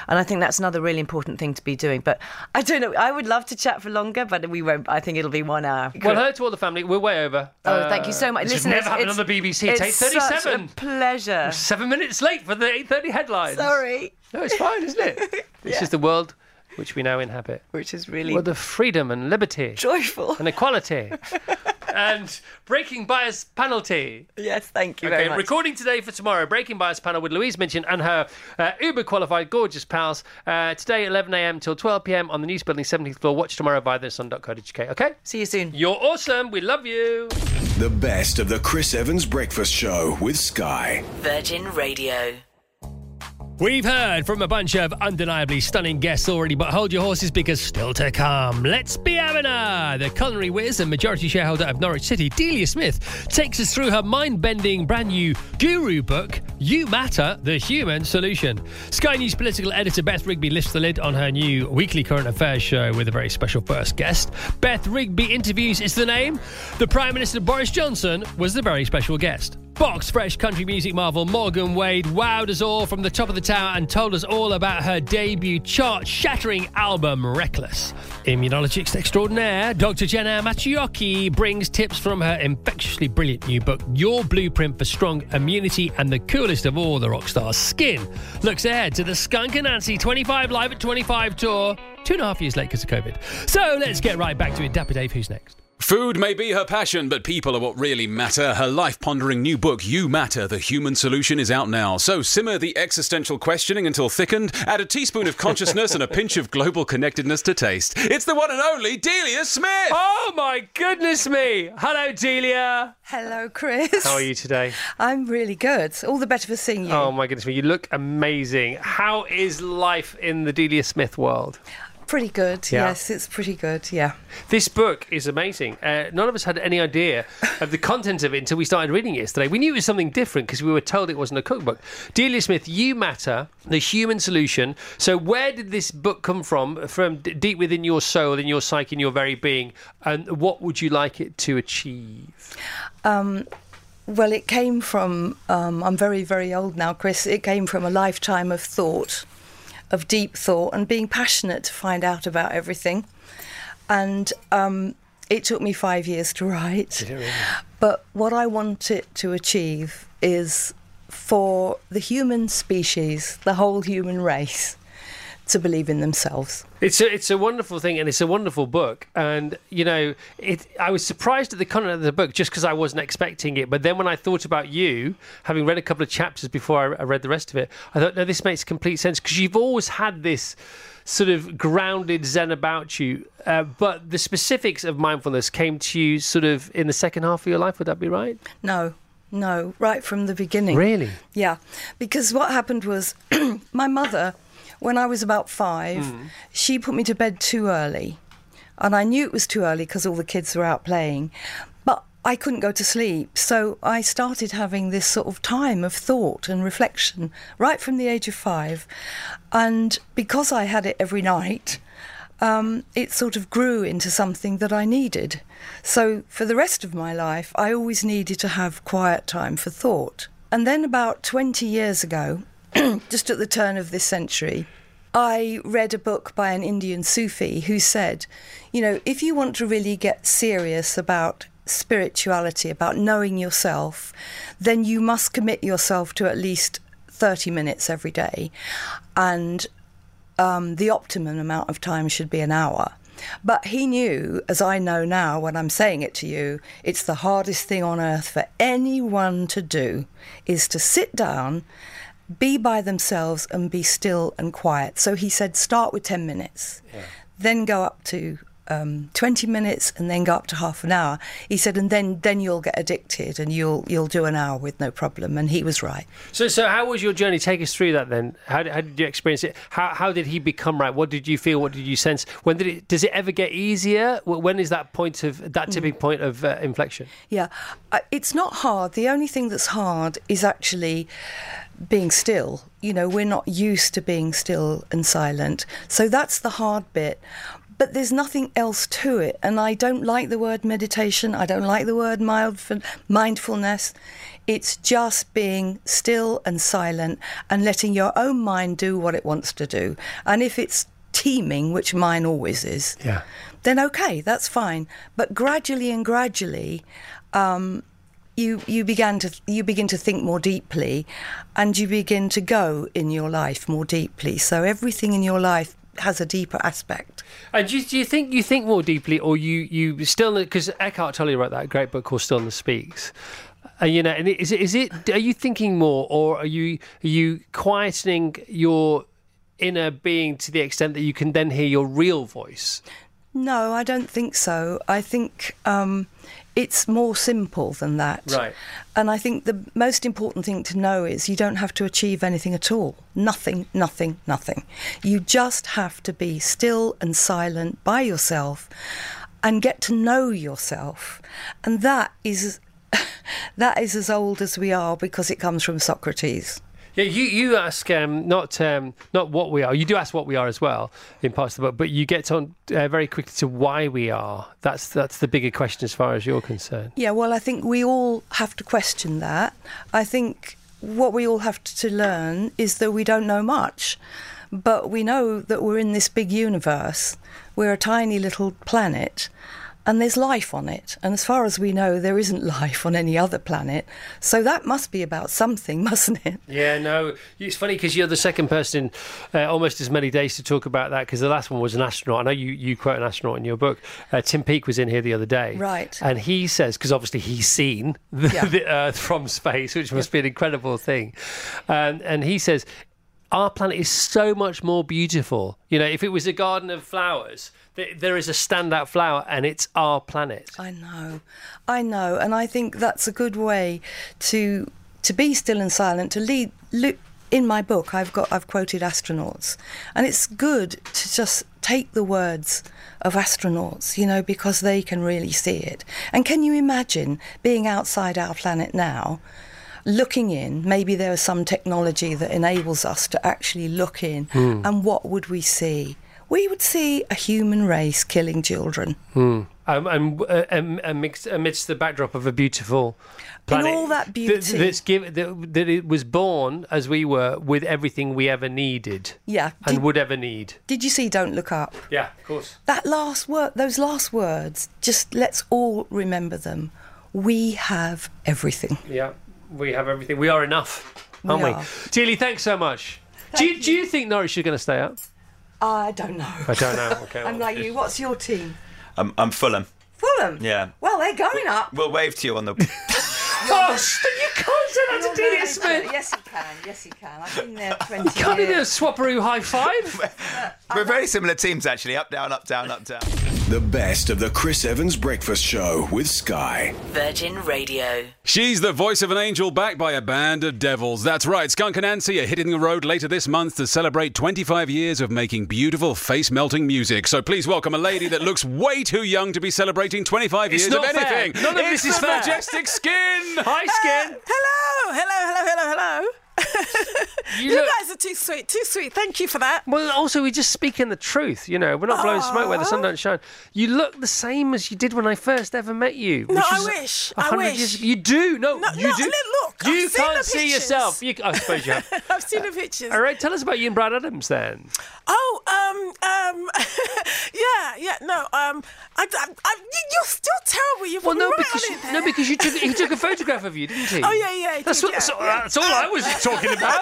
and I think that's another really important thing to be doing. But I don't know. I would love to chat for longer, but we won't. I think it'll be one hour. well, hello to all the family. We're way over. Oh, thank you so much. This Listen, never it's- happened on the BBC. It's It's such a 8:37. pleasure. Seven minutes late for the 8:30 headlines. Sorry. No, it's fine, isn't it? It's is the world which we now inhabit. Which is really World the freedom and liberty. joyful. And equality. and breaking bias penalty. Yes, thank you Okay, very much. recording today for tomorrow. Breaking bias panel with Louise Minchin and her uh, uber qualified, gorgeous pals. Uh, today, 11 a.m. till 12 p.m. on the News Building, 17th floor. Watch tomorrow via thesun.co.uk. Okay? See you soon. You're awesome. We love you. The best of the Chris Evans Breakfast Show with Sky. Virgin Radio. We've heard from a bunch of undeniably stunning guests already, but hold your horses because still to come. Let's be having her. The culinary whiz and majority shareholder of Norwich City, Delia Smith, takes us through her mind bending brand new guru book, You Matter The Human Solution. Sky News political editor Beth Rigby lifts the lid on her new weekly current affairs show with a very special first guest. Beth Rigby Interviews is the name. The Prime Minister Boris Johnson was the very special guest. Box Fresh country music marvel Morgan Wade wowed us all from the top of the tower and told us all about her debut chart shattering album Reckless. Immunologist extraordinaire Dr. Jenna Macciochi brings tips from her infectiously brilliant new book, Your Blueprint for Strong Immunity and the coolest of all the rock stars, Skin. Looks ahead to the Skunk Anansie 25 Live at 25 tour, two and a half years late because of COVID. So let's get right back to it. Dapper Dave, who's next? Food may be her passion, but people are what really matter. Her life pondering new book, You Matter, The Human Solution, is out now. So simmer the existential questioning until thickened, add a teaspoon of consciousness and a pinch of global connectedness to taste. It's the one and only Delia Smith! Oh my goodness me! Hello, Delia! Hello, Chris. How are you today? I'm really good. All the better for seeing you. Oh my goodness me, you look amazing. How is life in the Delia Smith world? Pretty good. Yeah. Yes, it's pretty good. Yeah. This book is amazing. Uh, none of us had any idea of the content of it until we started reading it yesterday. We knew it was something different because we were told it wasn't a cookbook. Delia Smith, You Matter, The Human Solution. So, where did this book come from? From d- deep within your soul, in your psyche, in your very being? And what would you like it to achieve? Um, well, it came from. Um, I'm very, very old now, Chris. It came from a lifetime of thought, of deep thought, and being passionate to find out about everything. And um, it took me five years to write. But what I want it to achieve is for the human species, the whole human race, to believe in themselves. It's a, it's a wonderful thing, and it's a wonderful book. And you know, it. I was surprised at the content of the book just because I wasn't expecting it. But then when I thought about you, having read a couple of chapters before I, I read the rest of it, I thought, no, this makes complete sense because you've always had this sort of grounded zen about you. Uh, but the specifics of mindfulness came to you sort of in the second half of your life. Would that be right? No, no, right from the beginning. Really? Yeah, because what happened was my mother, when I was about five, Hmm. she put me to bed too early. And I knew it was too early because all the kids were out playing. But I couldn't go to sleep. So I started having this sort of time of thought and reflection right from the age of five. And because I had it every night, um, it sort of grew into something that I needed. So for the rest of my life, I always needed to have quiet time for thought. And then about 20 years ago, just at the turn of this century, I read a book by an Indian Sufi who said, you know, if you want to really get serious about spirituality, about knowing yourself, then you must commit yourself to at least 30 minutes every day. And um, the optimum amount of time should be an hour. But he knew, as I know now when I'm saying it to you, it's the hardest thing on earth for anyone to do is to sit down, be by themselves, and be still and quiet. So he said, start with 10 minutes, then go up to um, 20 minutes and then go up to half an hour. He said, and then, then you'll get addicted and you'll, you'll do an hour with no problem. And he was right. So, so how was your journey? Take us through that then. How, did- how did you experience it? How, how did he become right? What did you feel? What did you sense? When did it? Does it ever get easier? When is that point of that tipping point of uh, inflection? Yeah, uh, it's not hard. The only thing that's hard is actually being still. You know, we're not used to being still and silent. So that's the hard bit. But there's nothing else to it. And I don't like the word meditation. I don't like the word mindful- mindfulness. It's just being still and silent and letting your own mind do what it wants to do. And if it's teeming, which mine always is, Yeah. then okay, that's fine. But gradually and gradually, um, you you began to you begin to think more deeply, and you begin to go in your life more deeply. So everything in your life has a deeper aspect. And do you, do you think you think more deeply, or you you still because Eckhart Tolle wrote that great book called Stillness Speaks. Uh, you know, and is it is it? Are you thinking more, or are you are you quietening your inner being to the extent that you can then hear your real voice? No, I don't think so. I think um, it's more simple than that. Right. And I think the most important thing to know is you don't have to achieve anything at all. Nothing, nothing, nothing. You just have to be still and silent by yourself and get to know yourself. And that is that is as old as we are because it comes from Socrates. Yeah, you, you ask um, not um, not what we are. You do ask what we are as well in parts of the book, but you get on uh, very quickly to why we are. That's that's the bigger question as far as you're concerned. Yeah, well, I think we all have to question that. I think what we all have to learn is that we don't know much, but we know that we're in this big universe. We're a tiny little planet, and there's life on it. And as far as we know, there isn't life on any other planet. So that must be about something, mustn't it? Yeah, no, it's funny because you're the second person in uh, almost as many days to talk about that because the last one was an astronaut. I know you, you quote an astronaut in your book. Uh, Tim Peake was in here the other day. Right. And he says, because obviously he's seen the, Yeah. the Earth from space, which must be an incredible thing. Um, and he says, our planet is so much more beautiful. You know, if it was a garden of flowers, there is a standout flower and it's our planet. I know, I know, and I think that's a good way to to be still and silent. To lead. Look, in my book, I've got I've quoted astronauts, and it's good to just take the words of astronauts, you know, because they can really see it. And can you imagine being outside our planet now? Looking in, maybe there is some technology that enables us to actually look in, Hmm. and what would we see? We would see a human race killing children. Hmm. Um, and uh, um, amidst, amidst the backdrop of a beautiful planet, all that th- beauty. that's give, that, that it was born as we were with everything we ever needed Yeah. and Did, would ever need. did you see Don't Look Up? Yeah, of course. That last word, those last words, just let's all remember them. We have everything. Yeah, we have everything. We are enough, aren't we? We are. Tilly, thanks so much. Do you, do you think Norwich is going to stay up? I don't know. I don't know. Okay, I'm like you. What's your team? I'm, I'm Fulham. Fulham. Yeah. Well, they're going up. We'll wave to you on the. Oh, st- you can't say that to Delia Smith. Yes, you can. Yes, you can. I've been there 20 years. Can't you do a years. swapperoo high five? We're very similar teams, actually. Up, down, up, down, up, down. The best of the Chris Evans Breakfast Show with Sky. Virgin Radio. She's the voice of an angel backed by a band of devils. That's right, Skunk Anansie are hitting the road later this month to celebrate 25 years of making beautiful, face melting music. So please welcome a lady that looks way too young to be celebrating 25 It's years not of fair. anything. None of it's this is the fair. majestic skin. Hi, Skin. Hello, hello, hello, hello, hello. You You, look- guys are too sweet, too sweet. Thank you for that. Well, also, we're just speaking the truth. You know, we're not blowing smoke where the sun don't shine. You look the same as you did when I first ever met you. No, I wish. I wish. Years, you do. No, No, you no, do. look, you I've seen can't see yourself. You, I suppose you have. I've seen the pictures. All right, tell us about you and Bryan Adams then. Oh, um, um, yeah, yeah, no, um, I, I, I, you- you're still terrible. You're Well, no, right because on you, it there. no, because you took he took a photograph of you, didn't he? Oh yeah, yeah. That's, did, what, yeah, all- yeah. that's all I was talking about.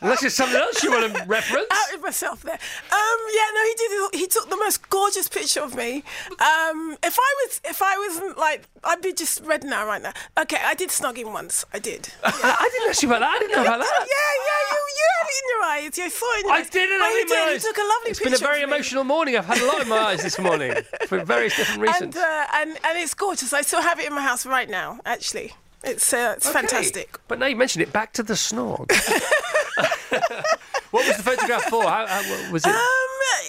Unless there's something else you want to reference. Out of myself there. Um, yeah, no, he did. He took the most gorgeous picture of me. Um, if I was, if I wasn't like, I'd be just red now, right now. Okay, I did snog him once. I did. I, I didn't ask you about that. I didn't know about that. Yeah, yeah, you, you had it in your eyes. You saw it in your I eyes. didn't Oh, have it in my did. eyes. You took a lovely It's picture. been a very emotional morning. I've had a lot in my eyes this morning for various different reasons. And, uh, and and it's gorgeous. I still have it in my house right now. Actually, it's uh, it's Okay. fantastic. But now you mentioned it, back to the snog. what was the photograph for? How, how was it? Um,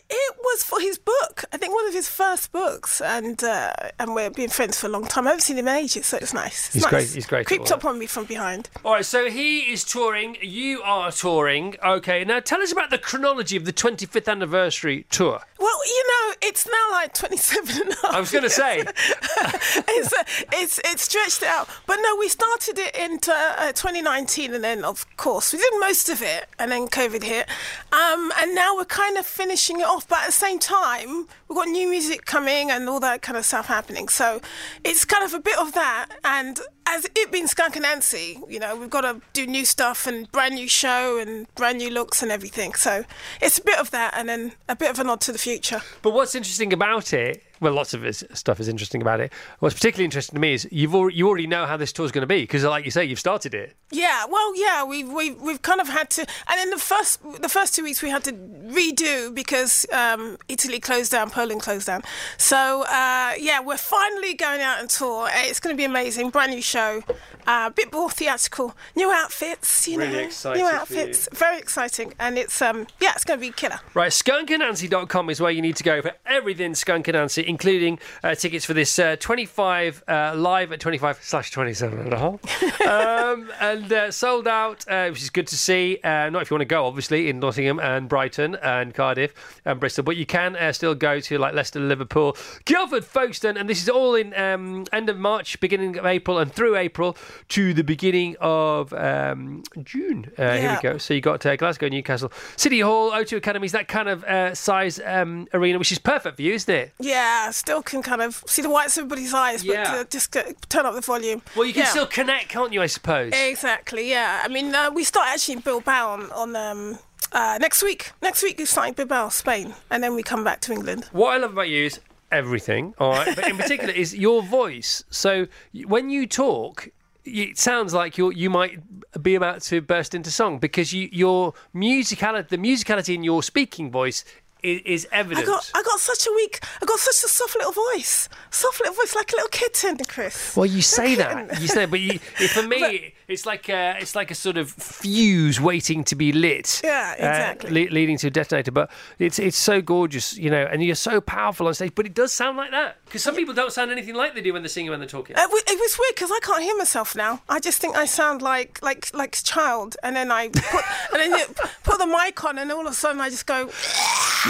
it was for his book. I think one of his first books, and uh, and we've been friends for a long time. I haven't seen him in ages, so it's nice. It's He's nice. great- he's great Creeped up on me from behind. All right, so he is touring. You are touring. Okay, now tell us about the chronology of the 25th anniversary tour. Well, you know, it's now like 27 and a half. I was going to say, it's, uh, it's it's stretched out. But no, we started it in uh, 2019, and then of course we did most of it, and then COVID hit, um, and now we're kind of finishing it off. But at the same time, we've got new music coming and all that kind of stuff happening. So it's kind of a bit of that, and as it being Skunk Anansie, you know, we've got to do new stuff and brand new show and brand new looks and everything. So it's a bit of that and then a bit of a nod to the future. But what's interesting about it, well, lots of his stuff is interesting about it. What's particularly interesting to me is you've al- you already know how this tour's going to be because, like you say, you've started it. Yeah, well, yeah, we've we've we've kind of had to, and in the first the first two weeks we had to redo because um, Italy closed down, Poland closed down. So uh, yeah, we're finally going out on tour. Uh, It's going to be amazing, brand new show, uh, a bit more theatrical, new outfits, you Really know, excited new for outfits, very exciting, and it's um yeah, it's going to be killer. Right, skunkanansie.com is where you need to go for everything Skunk Anansie, including uh, tickets for this uh, 25 uh, live at 25 slash 27 and a half. um, and uh, sold out, uh, which is good to see. Uh, not if you want to go, obviously, in Nottingham and Brighton and Cardiff and Bristol, but you can uh, still go to like Leicester, Liverpool, Guildford, Folkestone, and this is all in um, end of March, beginning of April, and through April to the beginning of um, June. Uh, Here we go. So you got uh, Glasgow, Newcastle, City Hall, O2 Academies, that kind of uh, size um, arena, which is perfect for you, isn't it? Yeah, still can kind of see the whites of everybody's eyes, but Yeah. uh, just get, turn up the volume. Well, you can Yeah. still connect, can't you? I suppose. Exactly, yeah. I mean, uh, we start actually in Bilbao on, on um, uh, next week. Next week we start in Bilbao, Spain, and then we come back to England. What I love about you is everything, all right, but in particular is your voice. So when you talk, it sounds like you you might be about to burst into song because you your musicality, the musicality in your speaking voice is, is I got, I got such a weak, I got such a soft little voice, soft little voice, like a little kitten, Chris. Well, you say that. You say, but you, for me, it's like a, it's like a sort of fuse waiting to be lit. Yeah, uh, exactly. le- leading to a detonator. But it's it's so gorgeous, you know, and you're so powerful on stage. But it does sound like that because some people don't sound anything like they do when they're singing when they're talking. Uh, It, was weird because I can't hear myself now. I just think I sound like like like a child, and then I put and then put the mic on, and all of a sudden I just go.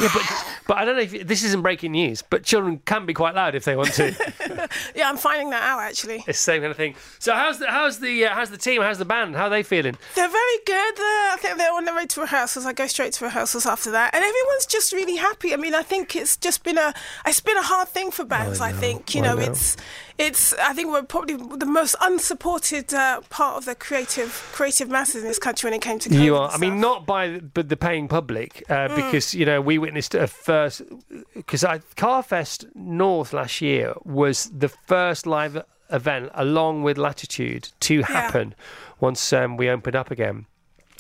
Yeah, but but I don't know if this isn't breaking news, but children can be quite loud if they want to. Yeah, I'm finding that out actually. it's the same kind of thing. So how's the how's the uh, how's the team? How's the band? How are they feeling? They're very good. Uh, I think they're on the road to rehearsals. I go straight to rehearsals after that, and everyone's just really happy. I mean, I think it's just been a it's been a hard thing for bands. I, think you I know, know. it's it's. I think we're probably the most unsupported uh, part of the creative creative masses in this country when it came to COVID You are. and I mean, not by but the paying public, uh, Mm. because you know we witnessed a first because Carfest North last year was the first live event along with Latitude to happen once um, we opened up again.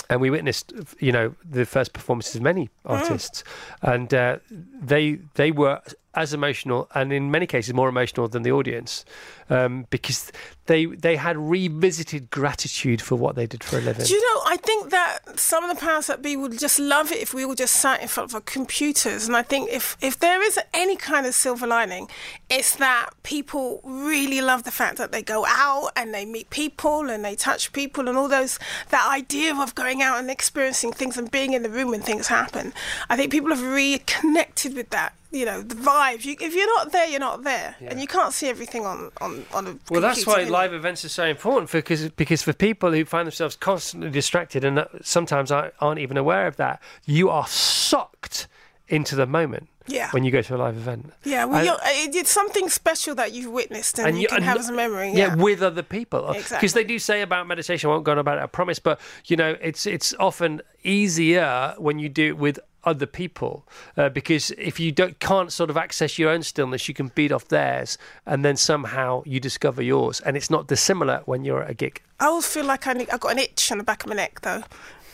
And we witnessed, you know, the first performances of many artists, and uh, they they were as emotional, and in many cases more emotional than the audience, um, because they they had revisited gratitude for what they did for a living. Do you know? I think that some of the powers that be would just love it if we all just sat in front of our computers. And I think if if there is any kind of silver lining, it's that people really love the fact that they go out and they meet people and they touch people and all those that idea of going out and experiencing things and being in the room when things happen. I think people have reconnected with that. You know, the vibe. You, if you're not there, you're not there, and you can't see everything on on on a. Well, that's why you? live events are so important for, because because for people who find themselves constantly distracted and uh, sometimes aren't aren't even aware of that, you are sucked into the moment. Yeah. When you go to a live event. Yeah, well, And- you're, it's something special that you've witnessed and, you, can and have as a memory. Yeah, Yeah, with other people. Because Exactly. they do say about meditation, I won't go on about it, I promise, but you know, it's it's often easier when you do it with other people uh, because if you don't can't sort of access your own stillness you can beat off theirs and then somehow you discover yours and it's not dissimilar when you're at a gig I always feel like I, need, I got an itch on the back of my neck, though.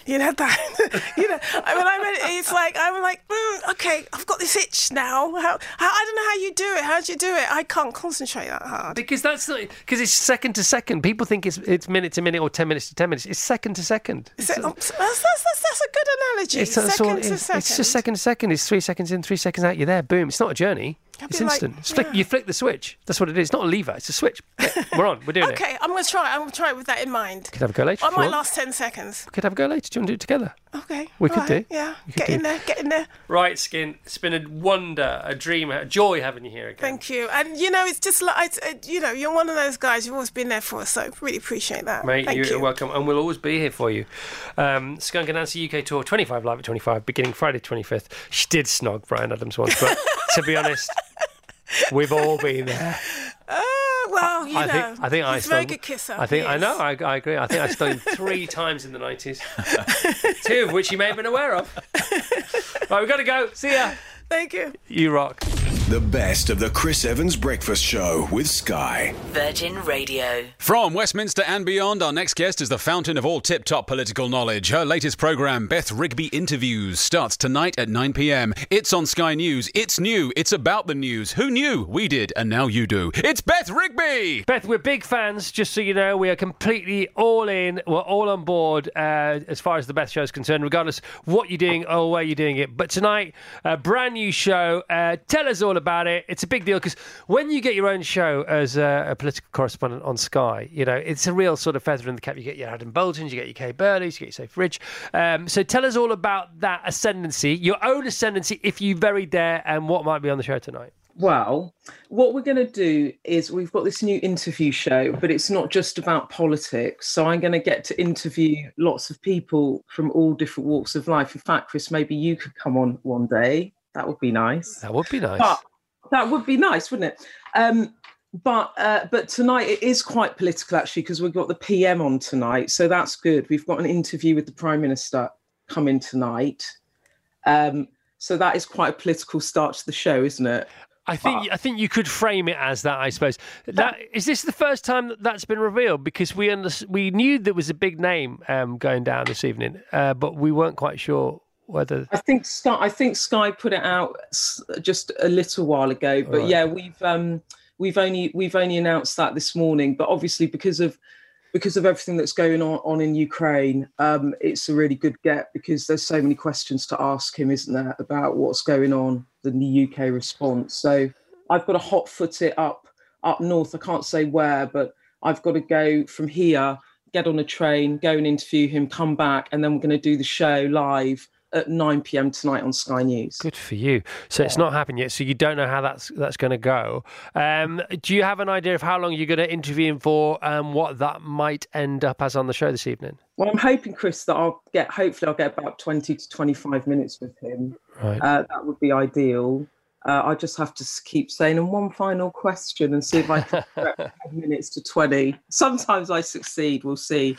You know that. you know, I- mean I it, it's like I'm like, mm, okay, I've got this itch now. How, how I don't know how you do it. How do you do it? I can't concentrate that hard. because that's because it's second to second people think it's it's minute to minute or 10 minutes to 10 minutes it's second to second Is it, um, that's, that's, that's, that's a good analogy. It's, second all to is. second. it's just second to second. It's three seconds in, three seconds out. You're there. Boom. It's not a journey. It's be like- instant. It's flick, yeah. You flick the switch. That's what it is. It's not a lever. It's a switch. We're on. We're doing it. Okay, I'm going to try. I'm going to try it with that in mind. Could have a go later. On if my want. last ten seconds. We Could have a go later. Do you want to do it together? Okay. We all could right, do. Yeah. Could Get do. in there. Get in there. Right, Skin. It's been a wonder, a dream, a joy having you here again. Thank you. And you know, it's just like it's, uh, you know, you're one of those guys. You've always been there for us, so really appreciate that. Mate, Thank you're you. welcome, and we'll always be here for you. Um, Skunk Anansie UK tour, 25 live at 25, beginning Friday 25th. She did snog Bryan Adams once, but to be honest, we've all been there. Uh, well, you I know, think I think I a very good kisser. I think He I know. I, I agree. I think I stole him three times in the nineties, two of which you may have been aware of. right, we've got to go. See ya. Thank you. You rock. The best of the Chris Evans Breakfast Show with Sky. Virgin Radio. From Westminster and beyond, our next guest is the fountain of all tip top political knowledge. Her latest programme, Beth Rigby Interviews, starts tonight at 9 pm. It's on Sky News. It's new. It's about the news. Who knew? We did, and now you do. It's Beth Rigby! Beth, we're big fans, just so you know. We are completely all in. We're all on board uh, as far as the Beth show is concerned, regardless what you're doing or where you're doing it. But tonight, a brand new show. Uh, tell us all about it. It's a big deal because when you get your own show as a, a political correspondent on Sky, you know, it's a real sort of feather in the cap. You get your Adam Boltons, you get your Kay Burleys, you get your Sophy Ridge. Um, so tell us all about that ascendancy, your own ascendancy, if you very dare, and what might be on the show tonight. Well, what we're going to do is we've got this new interview show, but it's not just about politics. So I'm going to get to interview lots of people from all different walks of life. In fact, Chris, maybe you could come on one day. That would be nice. That would be nice. But that would be nice, wouldn't it? Um, but uh, but tonight it is quite political actually because we've got the PM on tonight, so that's good. We've got an interview with the Prime Minister coming tonight, um, so that is quite a political start to the show, isn't it? I think I think you could frame it as that. I suppose. That, is this the first time that that's been revealed? Because we under, we knew there was a big name um, going down this evening, uh, but we weren't quite sure whether. I think Sky. I think Sky put it out just a little while ago, but Right. yeah, we've um, we've only we've only announced that this morning. But obviously, because of because of everything that's going on, on in Ukraine, um, it's a really good get because there's so many questions to ask him, isn't there, about what's going on, the UK response. So I've got to hot foot it up up north. I can't say where, but I've got to go from here, get on a train, go and interview him, come back, and then we're going to do the show live at 9 p.m. tonight on Sky News. Good for you. So it's not happened yet. So you don't know how that's that's going to go. Um, do you have an idea of how long you're going to interview him for, and what that might end up as on the show this evening? Well, I'm hoping, Chris, that I'll get. Hopefully, I'll get about 20 to 25 minutes with him. Right. Uh, that would be ideal. Uh, I just have to keep saying, and one final question, and see if I can get 10 minutes to 20. Sometimes I succeed. We'll see.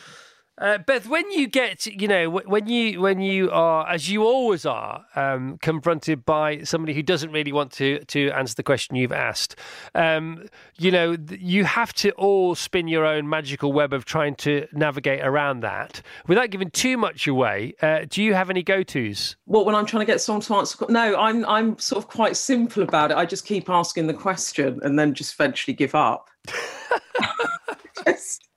Uh, Beth, when you get, you know, when you when you are, as you always are, um, confronted by somebody who doesn't really want to to answer the question you've asked, um, you know, you have to all spin your own magical web of trying to navigate around that without giving too much away. Uh, do you have any go tos? What when I'm trying to get someone to answer? No, I'm I'm sort of quite simple about it. I just keep asking the question and then just eventually give up. Just-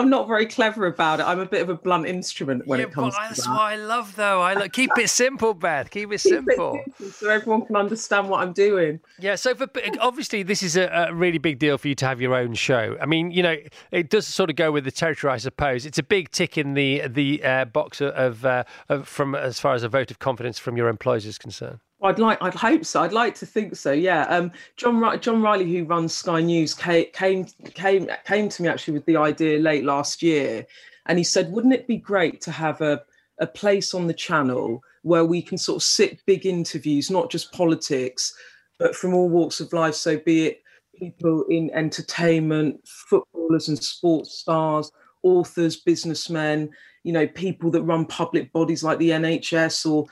I'm not very clever about it. I'm a bit of a blunt instrument when it comes to That's that. what I love, though. I look, keep it simple, Beth. Keep it Keep it simple. simple so everyone can understand what I'm doing. Yeah, so for, obviously this is a, a really big deal for you to have your own show. I mean, you know, it does sort of go with the territory, I suppose. It's a big tick in the the uh, box of, uh, of from as far as a vote of confidence from your employers is concerned. I'd like, I'd hope so. I'd like to think so. Yeah. Um, John, John Ryley, who runs Sky News, came, came, came, came to me actually with the idea late last year, and he said, "Wouldn't it be great to have a a place on the channel where we can sort of sit big interviews, not just politics, but from all walks of life. So be it people in entertainment, footballers and sports stars, authors, businessmen, you know, people that run public bodies like the NHS or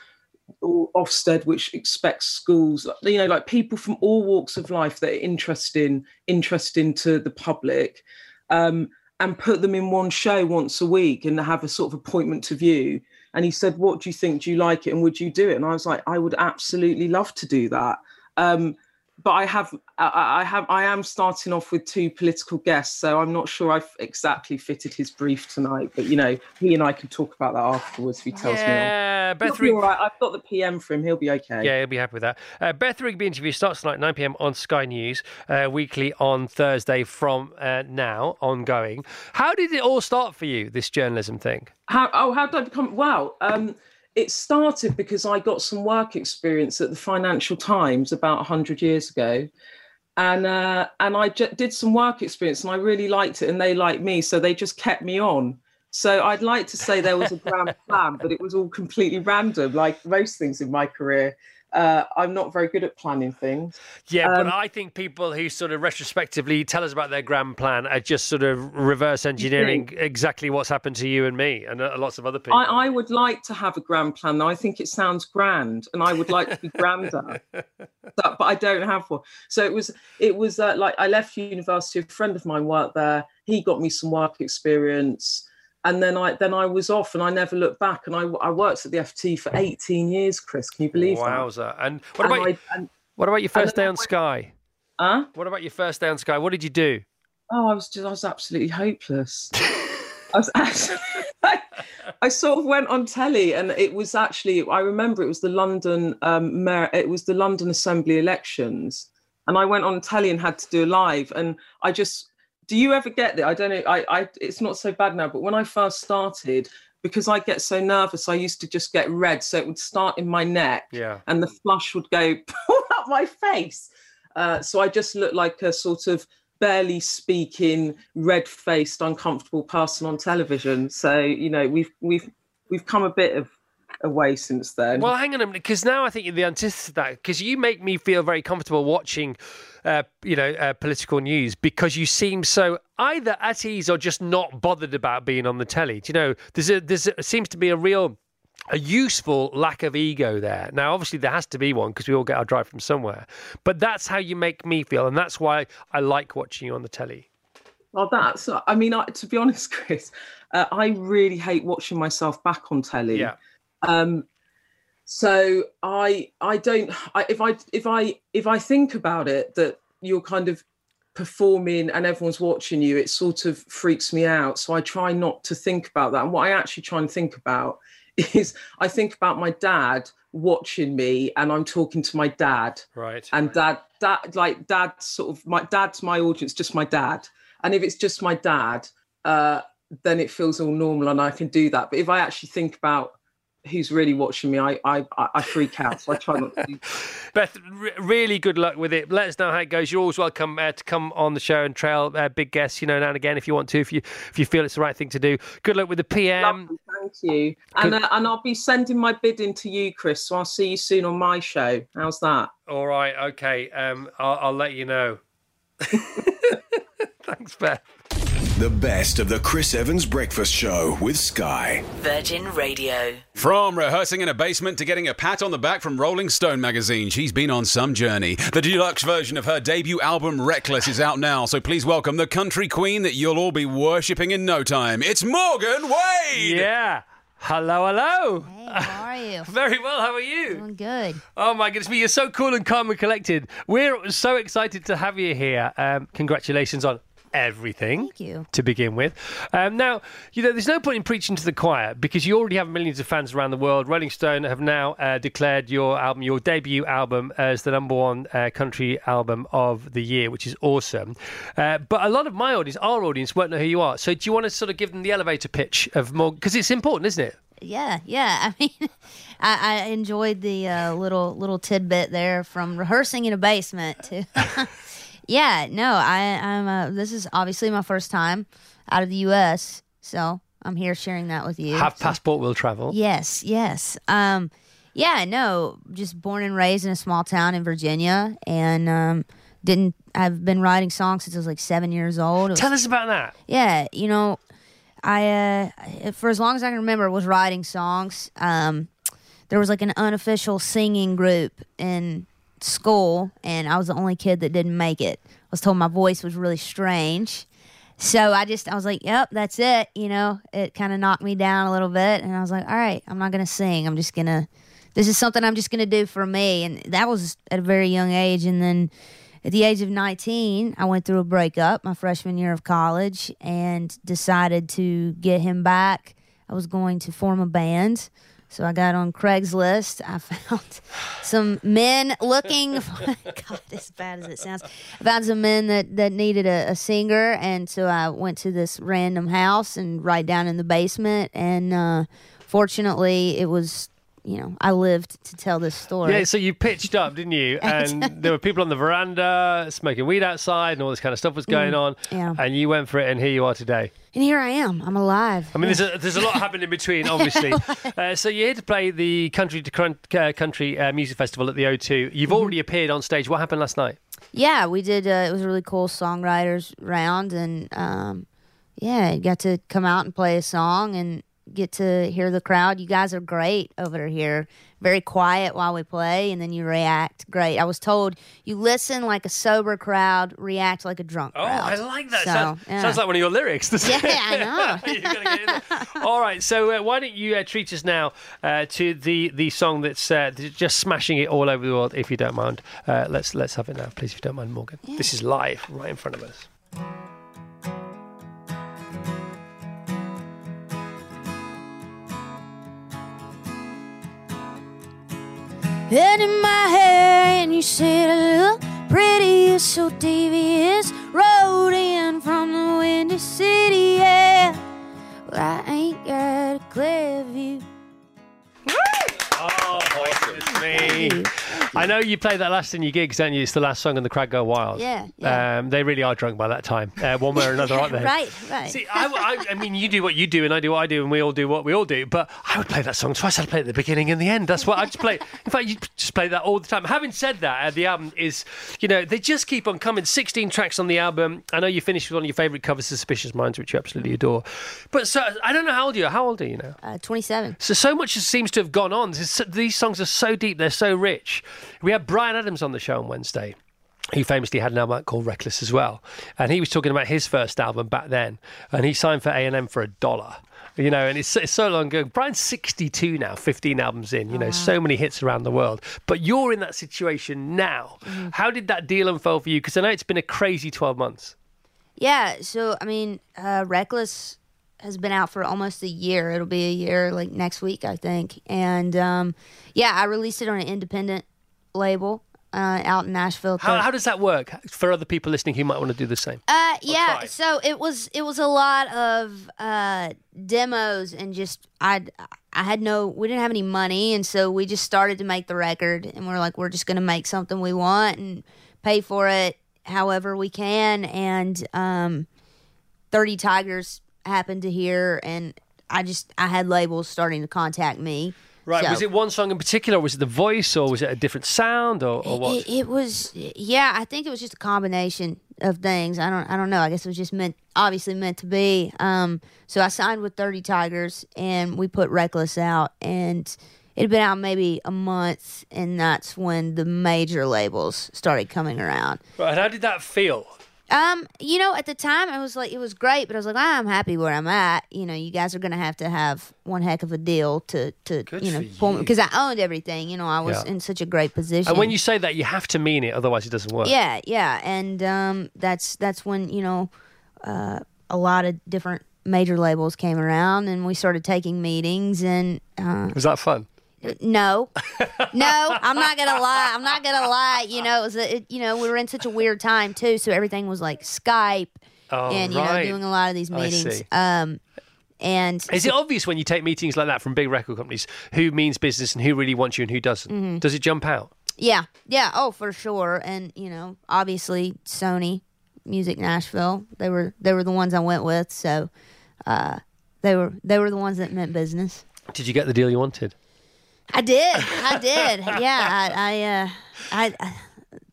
or Ofsted, which expects schools, you know, like people from all walks of life that are interesting, interesting to the public, um, and put them in one show once a week and have a sort of appointment to view. And he said, "What do you think? Do you like it? And would you do it?" And I was like, "I would absolutely love to do that." Um, but I have, I I have, I am starting off with two political guests, so I'm not sure I've exactly fitted his brief tonight. But you know, he and I can talk about that afterwards if he tells Yeah, me. He'll Beth be Rig- all right. I've got the PM for him. He'll be okay. Yeah, he'll be happy with that. Uh, Beth Rigby interview starts tonight, 9 pm on Sky News, uh, weekly on Thursday from uh, now, ongoing. How did it all start for you, this journalism thing? How? Oh, how did I become? Wow. Um, it started because I got some work experience at the Financial Times about hundred years ago, and uh, and I j- did some work experience, and I really liked it, and they liked me, so they just kept me on. So I'd like to say there was a grand plan, but it was all completely random, like most things in my career. Uh, I'm not very good at planning things. Yeah, but Um, I think people who sort of retrospectively tell us about their grand plan are just sort of reverse engineering exactly what's happened to you and me and uh, lots of other people. I, I would like to have a grand plan. I think it sounds grand, and I would like to be grander, but, but I don't have one. So it was, it was uh, like I left university. A friend of mine worked there. He got me some work experience, and then I then I was off, and I never looked back. And I, I worked at the FT for 18 years. Chris, can you believe that? Wowza! And what And about I- and- what about your first day I on Sky? Huh? What about your first day on Sky? What did you do? Oh, I was just, I was absolutely hopeless. I was actually, I sort of went on telly, and it was actually, I remember it was the London um, mayor, it was the London Assembly elections, and I went on telly and had to do a live, and I just, do you ever get that? I don't know, I, I, it's not so bad now, but when I first started, because I get so nervous, I used to just get red, so it would start in my neck, Yeah. and the flush would go up my face. Uh, so I just looked like a sort of barely speaking, red-faced, uncomfortable person on television. So you know, we've we've we've come a bit of a way since then. Well, hang on a minute, because now I think you're the antithesis of that. Because you make me feel very comfortable watching, uh, you know, uh, political news because you seem so either at ease or just not bothered about being on the telly. Do you know? There's a there's a, seems to be a real. A useful lack of ego there. Now, obviously, there has to be one because we all get our drive from somewhere. But that's how you make me feel, and that's why I like watching you on the telly. Well, that's. I mean, I, to be honest, Chris, uh, I really hate watching myself back on telly. Yeah. Um, so I I don't I, if I if I if I think about it that you're kind of performing and everyone's watching you, it sort of freaks me out. So I try not to think about that. And what I actually try and think about is I think about my dad watching me and I'm talking to my dad. Right. And dad dad like dad sort of my dad's my audience, just my dad. And if it's just my dad, uh, then it feels all normal and I can do that. But if I actually think about who's really watching me, I I, I freak out. So I try not to Beth, re- really good luck with it. Let us know how it goes. You're always welcome uh, to come on the show and trail uh, big guests, you know, now and again if you want to, if you if you feel it's the right thing to do. Good luck with the PM. Thank you. And uh, and I'll be sending my bid in to you, Chris. So I'll see you soon on my show. How's that? All right, okay. Um, I'll, I'll let you know. Thanks, Beth. The best of the Chris Evans Breakfast Show with Sky. Virgin Radio. From rehearsing in a basement to getting a pat on the back from Rolling Stone magazine, she's been on some journey. The deluxe version of her debut album, Reckless, is out now, so please welcome the country queen that you'll all be worshipping in no time. It's Morgan Wade! Yeah. Hello, hello. Hey, how are you? Very well. How are you? Doing good. Oh my goodness me, you're so cool and calm and collected. We're so excited to have you here. Um, congratulations on everything. Thank you. To begin with. Um, now, you know, there's no point in preaching to the choir because you already have millions of fans around the world. Rolling Stone have now uh, declared your album, your debut album, as the number one uh, country album of the year, which is awesome. Uh, but a lot of my audience, our audience, won't know who you are. So do you want to sort of give them the elevator pitch of more? Because it's important, isn't it? Yeah, yeah. I mean, I, I enjoyed the uh, little little tidbit there from rehearsing in a basement to. yeah, no, I I'm. Uh, this is obviously my first time out of the U.S., so I'm here sharing that with you. Have So- passport will travel. Yes, yes. Um, yeah, no, just born and raised in a small town in Virginia, and um, didn't. I've been writing songs since I was like seven years old. Was- Tell us about that. yeah, you know, I uh, for as long as I can remember was writing songs. Um, there was like an unofficial singing group in school, and I was the only kid that didn't make it. I was told my voice was really strange. So I just I was like, "Yep, that's it." You know, it kind of knocked me down a little bit, and I was like, "All right, I'm not gonna sing. I'm just gonna. This is something I'm just gonna do for me." And that was at a very young age, and then at the age of 19, I went through a breakup my freshman year of college and decided to get him back. I was going to form a band. So I got on Craigslist. I found some men looking. For, God, as bad as it sounds, I found some men that that needed a, a singer, and so I went to this random house and right down in the basement. And uh, fortunately, it was you know, I lived to tell this story. Yeah, so you pitched up, didn't you? And there were people on the veranda smoking weed outside, and all this kind of stuff was going Mm, on. yeah. And you went for it, and here you are today. And here I am. I'm alive. I mean, there's a, there's a lot happened in between, obviously. uh, so you're here to play the Country to Crun- uh, Country uh, Music Festival at the O2. You've Mm-hmm. already appeared on stage. What happened last night? Yeah, we did. Uh, it was a really cool songwriters round, and um, yeah, got to come out and play a song and get to hear the crowd. You guys are great over here. Very quiet while we play, and then you react great. I was told you listen like a sober crowd, react like a drunk Oh, crowd. I like that. So, sounds, yeah. sounds like one of your lyrics. Yeah. I know. You gotta get. All right, so uh, why don't you uh, treat us now uh, to the the song that's uh, just smashing it all over the world, if you don't mind. Uh, let's let's have it now, please, if you don't mind, Morgan. This is live, right in front of us. Head in my hair, and you said I look pretty, it's so devious. Rode in from the windy city, yeah. But I ain't got a clear view. Oh, goodness me. I know you play that last in your gigs, don't you? It's the last song, and the crowd go wild. Yeah, Um, they really are drunk by that time, uh, one way or another, aren't they? Right, right. See, I, I, I mean, you do what you do, and I do what I do, and we all do what we all do. But I would play that song twice. I'd play it at the beginning and the end. That's what I just play. In fact, you just play that all the time. Having said that, uh, the album is, you know, they just keep on coming. 16 tracks on the album. I know you finished with one of your favourite covers, Suspicious Minds, which you absolutely adore. But so I don't know how old you are. How old are you now? Uh, 27. So so much seems to have gone on. These songs are so deep. They're so rich. We had Bryan Adams on the show on Wednesday. He famously had an album called Reckless as well, and he was talking about his first album back then, and he signed for A and M for a dollar. You know, and it's, it's so long ago. Bryan's 62 now, 15 albums in. You know, so many hits around the world. But you're in that situation now. How did that deal unfold for you? Because I know it's been a crazy 12 months. Yeah, so I mean, uh, Reckless has been out for almost a year. It'll be a year like next week, I think. And um, yeah, I released it on an independent label uh, out in Nashville. How, how does that work for other people listening who might want to do the same? Uh, yeah. So it was it was a lot of uh, demos and just I I had no we didn't have any money and so we just started to make the record and we're like we're just gonna make something we want and pay for it however we can and um, Thirty Tigers happened to hear and I just I had labels starting to contact me. Right. So- Was it one song in particular? Was it the voice, or was it a different sound, or, or what? It, it was, yeah. I think it was just a combination of things. I don't, I don't know. I guess it was just meant, obviously meant to be. Um, so I signed with Thirty Tigers, and we put Reckless out, and it had been out maybe a month, and that's when the major labels started coming around. Right, and how did that feel? Um, you know, at the time, I was like, it was great, but I was like, ah, I'm happy where I'm at. You know, you guys are gonna have to have one heck of a deal to, to, you know, pull you. because I owned everything. You know, I was Yeah. in such a great position. And when you say that, you have to mean it, otherwise it doesn't work. Yeah, yeah, and um, that's that's when you know uh, a lot of different major labels came around, and we started taking meetings. And uh, Was that fun? No, no, I'm not gonna lie. I'm not gonna lie. You know, it was a, it, you know we were in such a weird time too, so everything was like Skype, Oh, and you right. know doing a lot of these meetings. Um, and Is it obvious when you take meetings like that from big record companies who means business and who really wants you and who doesn't? Mhm. Does it jump out? Yeah, yeah, oh for sure. And you know, obviously Sony Music Nashville, they were they were the ones I went with, so uh, they were they were the ones that meant business. Did you get the deal you wanted? I did, I did. Yeah, I, I, uh, I, I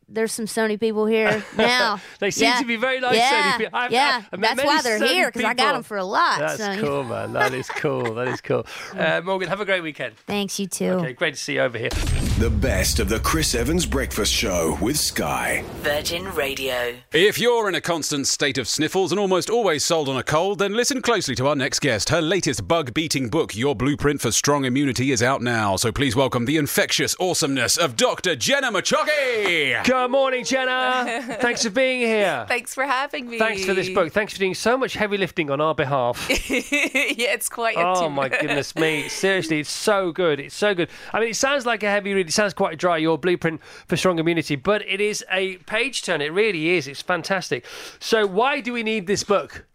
there's some Sony people here now. They seem Yeah. to be very nice yeah. Sony people. I've- yeah, I've met that's why they're Sony here because I got them for a lot. That's so, cool, man. That is cool. That is cool. Uh, Morgan, have a great weekend. Thanks, you too. Okay, great to see you over here. The best of the Chris Evans Breakfast Show with Sky. Virgin Radio. If you're in a constant state of sniffles and almost always sold on a cold, then listen closely to our next guest. Her latest bug beating book, Your Blueprint for Strong Immunity, is out now. So please welcome the infectious awesomeness of Dr. Jenna Macciochi. Good morning, Jenna. Thanks for being here. Thanks for having me. Thanks for this book. Thanks for doing so much heavy lifting on our behalf. yeah, it's quite. a Oh my goodness me! Seriously, it's so good. It's so good. I mean, it sounds like a heavy read. It sounds quite dry. Your blueprint for strong immunity, but it is a page turn. It really is. It's fantastic. So, why do we need this book?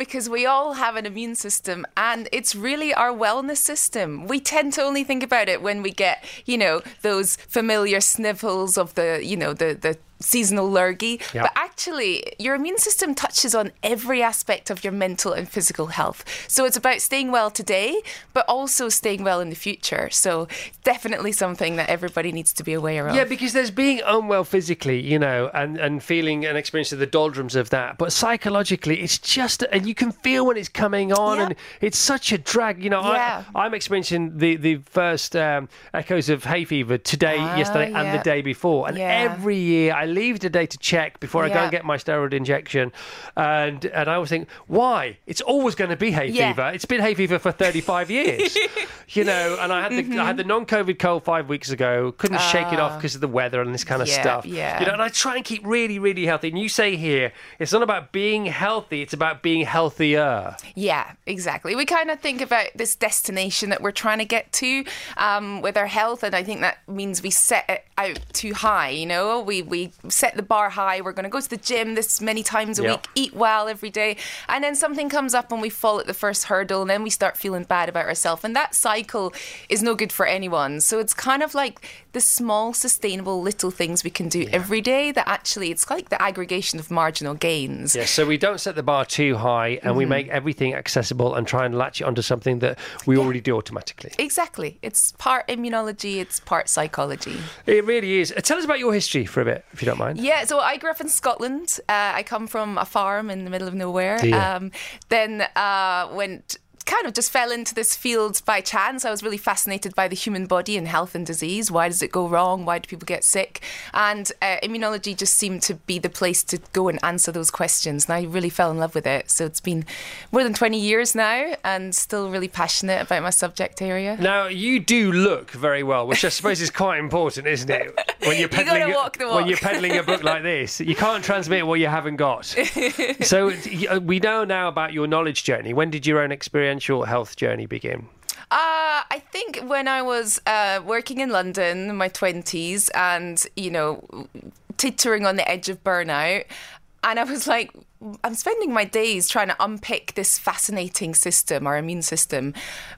Because we all have an immune system and it's really our wellness system. We tend to only think about it when we get, you know, those familiar sniffles of the, you know, the, the seasonal lurgy. Yeah. But actually, your immune system touches on every aspect of your mental and physical health. So it's about staying well today, but also staying well in the future. So definitely something that everybody needs to be aware of. Yeah, because there's being unwell physically, you know, and, and feeling and experiencing the doldrums of that. But psychologically, it's just, and you can feel when it's coming on, Yeah. and it's such a drag. You know, Yeah. I, I'm experiencing the, the first um, echoes of hay fever today, Ah, yesterday, and the day before. And every year I leave today to check before I go and get my steroid injection. And, and I always think, why? It's always going to be hay Yeah. fever. It's been hay fever for 35 years. you know, and I had the, I had the non-COVID cold five weeks ago. Couldn't shake it off Ah. because of the weather and this kind of Yeah, stuff. yeah. You know, and I try and keep really, really healthy. And you say here, it's not about being healthy; it's about being healthier. Yeah, exactly. We kind of think about this destination that we're trying to get to um, with our health, and I think that means we set it out too high. You know, we we set the bar high. We're going to go to the gym this many times a Yeah. week, eat well every day, and then something comes up and we fall at the first hurdle, and then we start feeling bad about ourselves, and that cycle is no good for anyone. So it's kind of like the small, sustainable little things we can do every day that actually it's like the aggregation of marginal gains. Yes, so we don't set the bar too high, and we Mhm. make everything accessible and try and latch it onto something that we already do automatically. Exactly. It's part immunology, it's part psychology. It really is. Uh, Tell us about your history for a bit, if you don't mind. Yeah, so I grew up in Scotland. Uh, I come from a farm in the middle of nowhere. Yeah. Um, then uh, went kind of just fell into this field by chance. I was really fascinated by the human body and health and disease. Why does it go wrong? Why do people get sick? And uh, immunology just seemed to be the place to go and answer those questions. And I really fell in love with it. So it's been more than 20 years now and still really passionate about my subject area. Now you do look very well, which I suppose is quite important, isn't it? When you're peddling, a- walk the when you're peddling a book like this, you can't transmit what you haven't got. so uh, we know now about your knowledge journey. When did your own health journey begin? Uh, I think when I was uh, working in London in my 20s and, you know, tittering on the edge of burnout, and I was like, I'm spending my days trying to unpick this fascinating system, our immune system,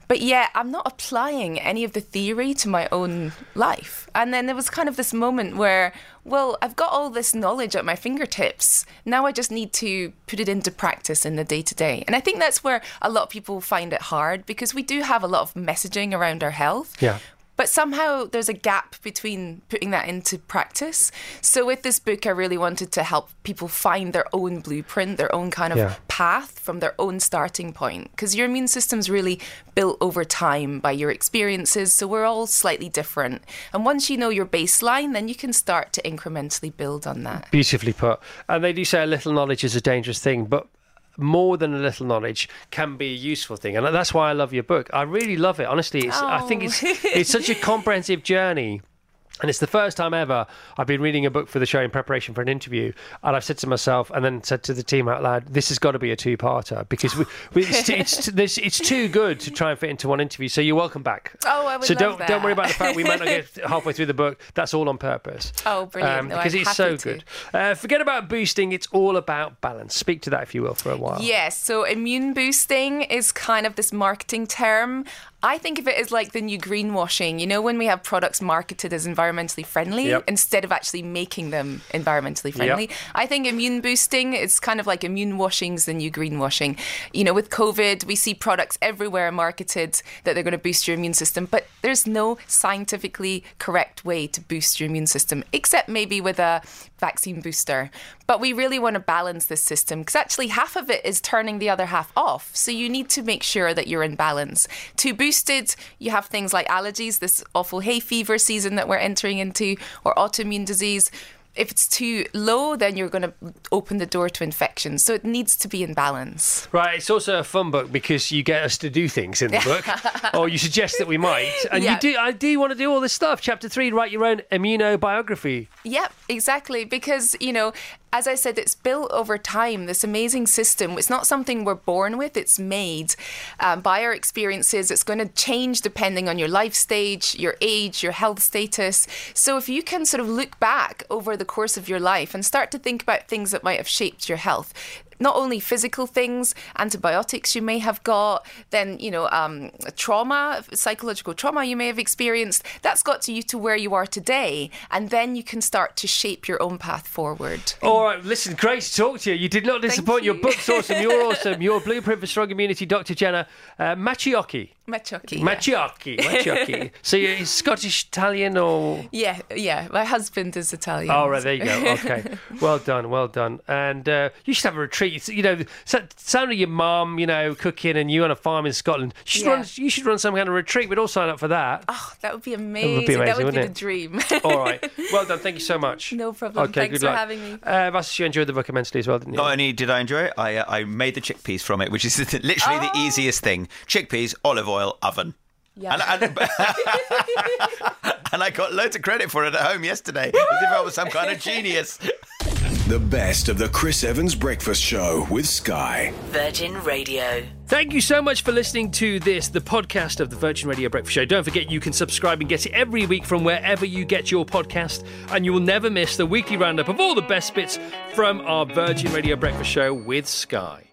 but yet I'm not applying any of the theory to my own life. And then there was kind of this moment where, well, I've got all this knowledge at my fingertips. Now I just need to put it into practice in the day to day. And I think that's where a lot of people find it hard because we do have a lot of messaging around our health. Yeah. But somehow there's a gap between putting that into practice. So with this book, I really wanted to help people find their own blueprint, their own kind of Yeah. path from their own starting point. Because your immune system's really built over time by your experiences. So we're all slightly different. And once you know your baseline, then you can start to incrementally build on that. Beautifully put. And they do say a little knowledge is a dangerous thing, but more than a little knowledge can be a useful thing. And that's why I love your book. I really love it. Honestly, it's, I think oh. it's Oh. it's such a comprehensive journey. And it's the first time ever I've been reading a book for the show in preparation for an interview, and I've said to myself, and then said to the team out loud, "This has got to be a two-parter because we, we, it's, it's, it's, it's too good to try and fit into one interview." So you're welcome back. Oh, I would so love don't that. don't worry about the fact we might not get halfway through the book. That's all on purpose. Oh, brilliant. I'm because it's so to. good. Uh, forget about boosting. It's all about balance. Speak to that, if you will, for a while. Yes, so immune boosting is kind of this marketing term. I think of it as like the new greenwashing. You know, when we have products marketed as environmentally friendly Yep. instead of actually making them environmentally friendly. I think immune boosting is kind of like immune washing's the new greenwashing. You know, with COVID, we see products everywhere marketed that they're going to boost your immune system, but there's no scientifically correct way to boost your immune system, except maybe with a vaccine booster. But we really want to balance this system because actually half of it is turning the other half off. So you need to make sure that you're in balance. To boost it, you have things like allergies, this awful hay fever season that we're entering into, or autoimmune disease. If it's too low, then you're going to open the door to infection. So it needs to be in balance. Right, it's also a fun book because you get us to do things in the book, or you suggest that we might, and Yeah. you do. I do want to do all this stuff. Chapter three, write your own immunobiography. Yep, exactly. Because, you know, as I said, it's built over time, this amazing system. It's not something we're born with, it's made um, by our experiences. It's going to change depending on your life stage, your age, your health status. So if you can sort of look back over the course of your life and start to think about things that might have shaped your health, not only physical things, antibiotics you may have got, then, you know, um, trauma, psychological trauma you may have experienced. That's got you to where you are today. And then you can start to shape your own path forward. All right, listen, great to talk to you. You did not disappoint. Your book's awesome. You're awesome. Your blueprint for strong immunity, Dr. Jenna uh, Macciochi. Macciochi. Macciochi. Macciochi. so you're Scottish, Italian, or Yeah, yeah. My husband is Italian. Oh, right, there you go. Okay, well done, well done. And uh, you should have a retreat. It's, You know, so- sound of your mum, you know, cooking, and you on a farm in Scotland. You should Yeah. run. You should run some kind of retreat. We'd all sign up for that. Oh, that would be That amazing. would be amazing, that would be wouldn't the dream. all right, well done. Thank you so much. No problem. Okay, Thanks good for luck. having me. Uh, Vassos, you enjoyed the book immensely as well, didn't you? Not only did I enjoy it, I uh, I made the chickpeas from it, which is literally the Oh. easiest thing: chickpeas, olive oil, oven. Yeah. And, and, and I got loads of credit for it at home yesterday, as if I was some kind of genius. The best of the Chris Evans Breakfast Show with Sky. Virgin Radio. Thank you so much for listening to this, the podcast of the Virgin Radio Breakfast Show. Don't forget you can subscribe and get it every week from wherever you get your podcast, and you will never miss the weekly roundup of all the best bits from our Virgin Radio Breakfast Show with Sky.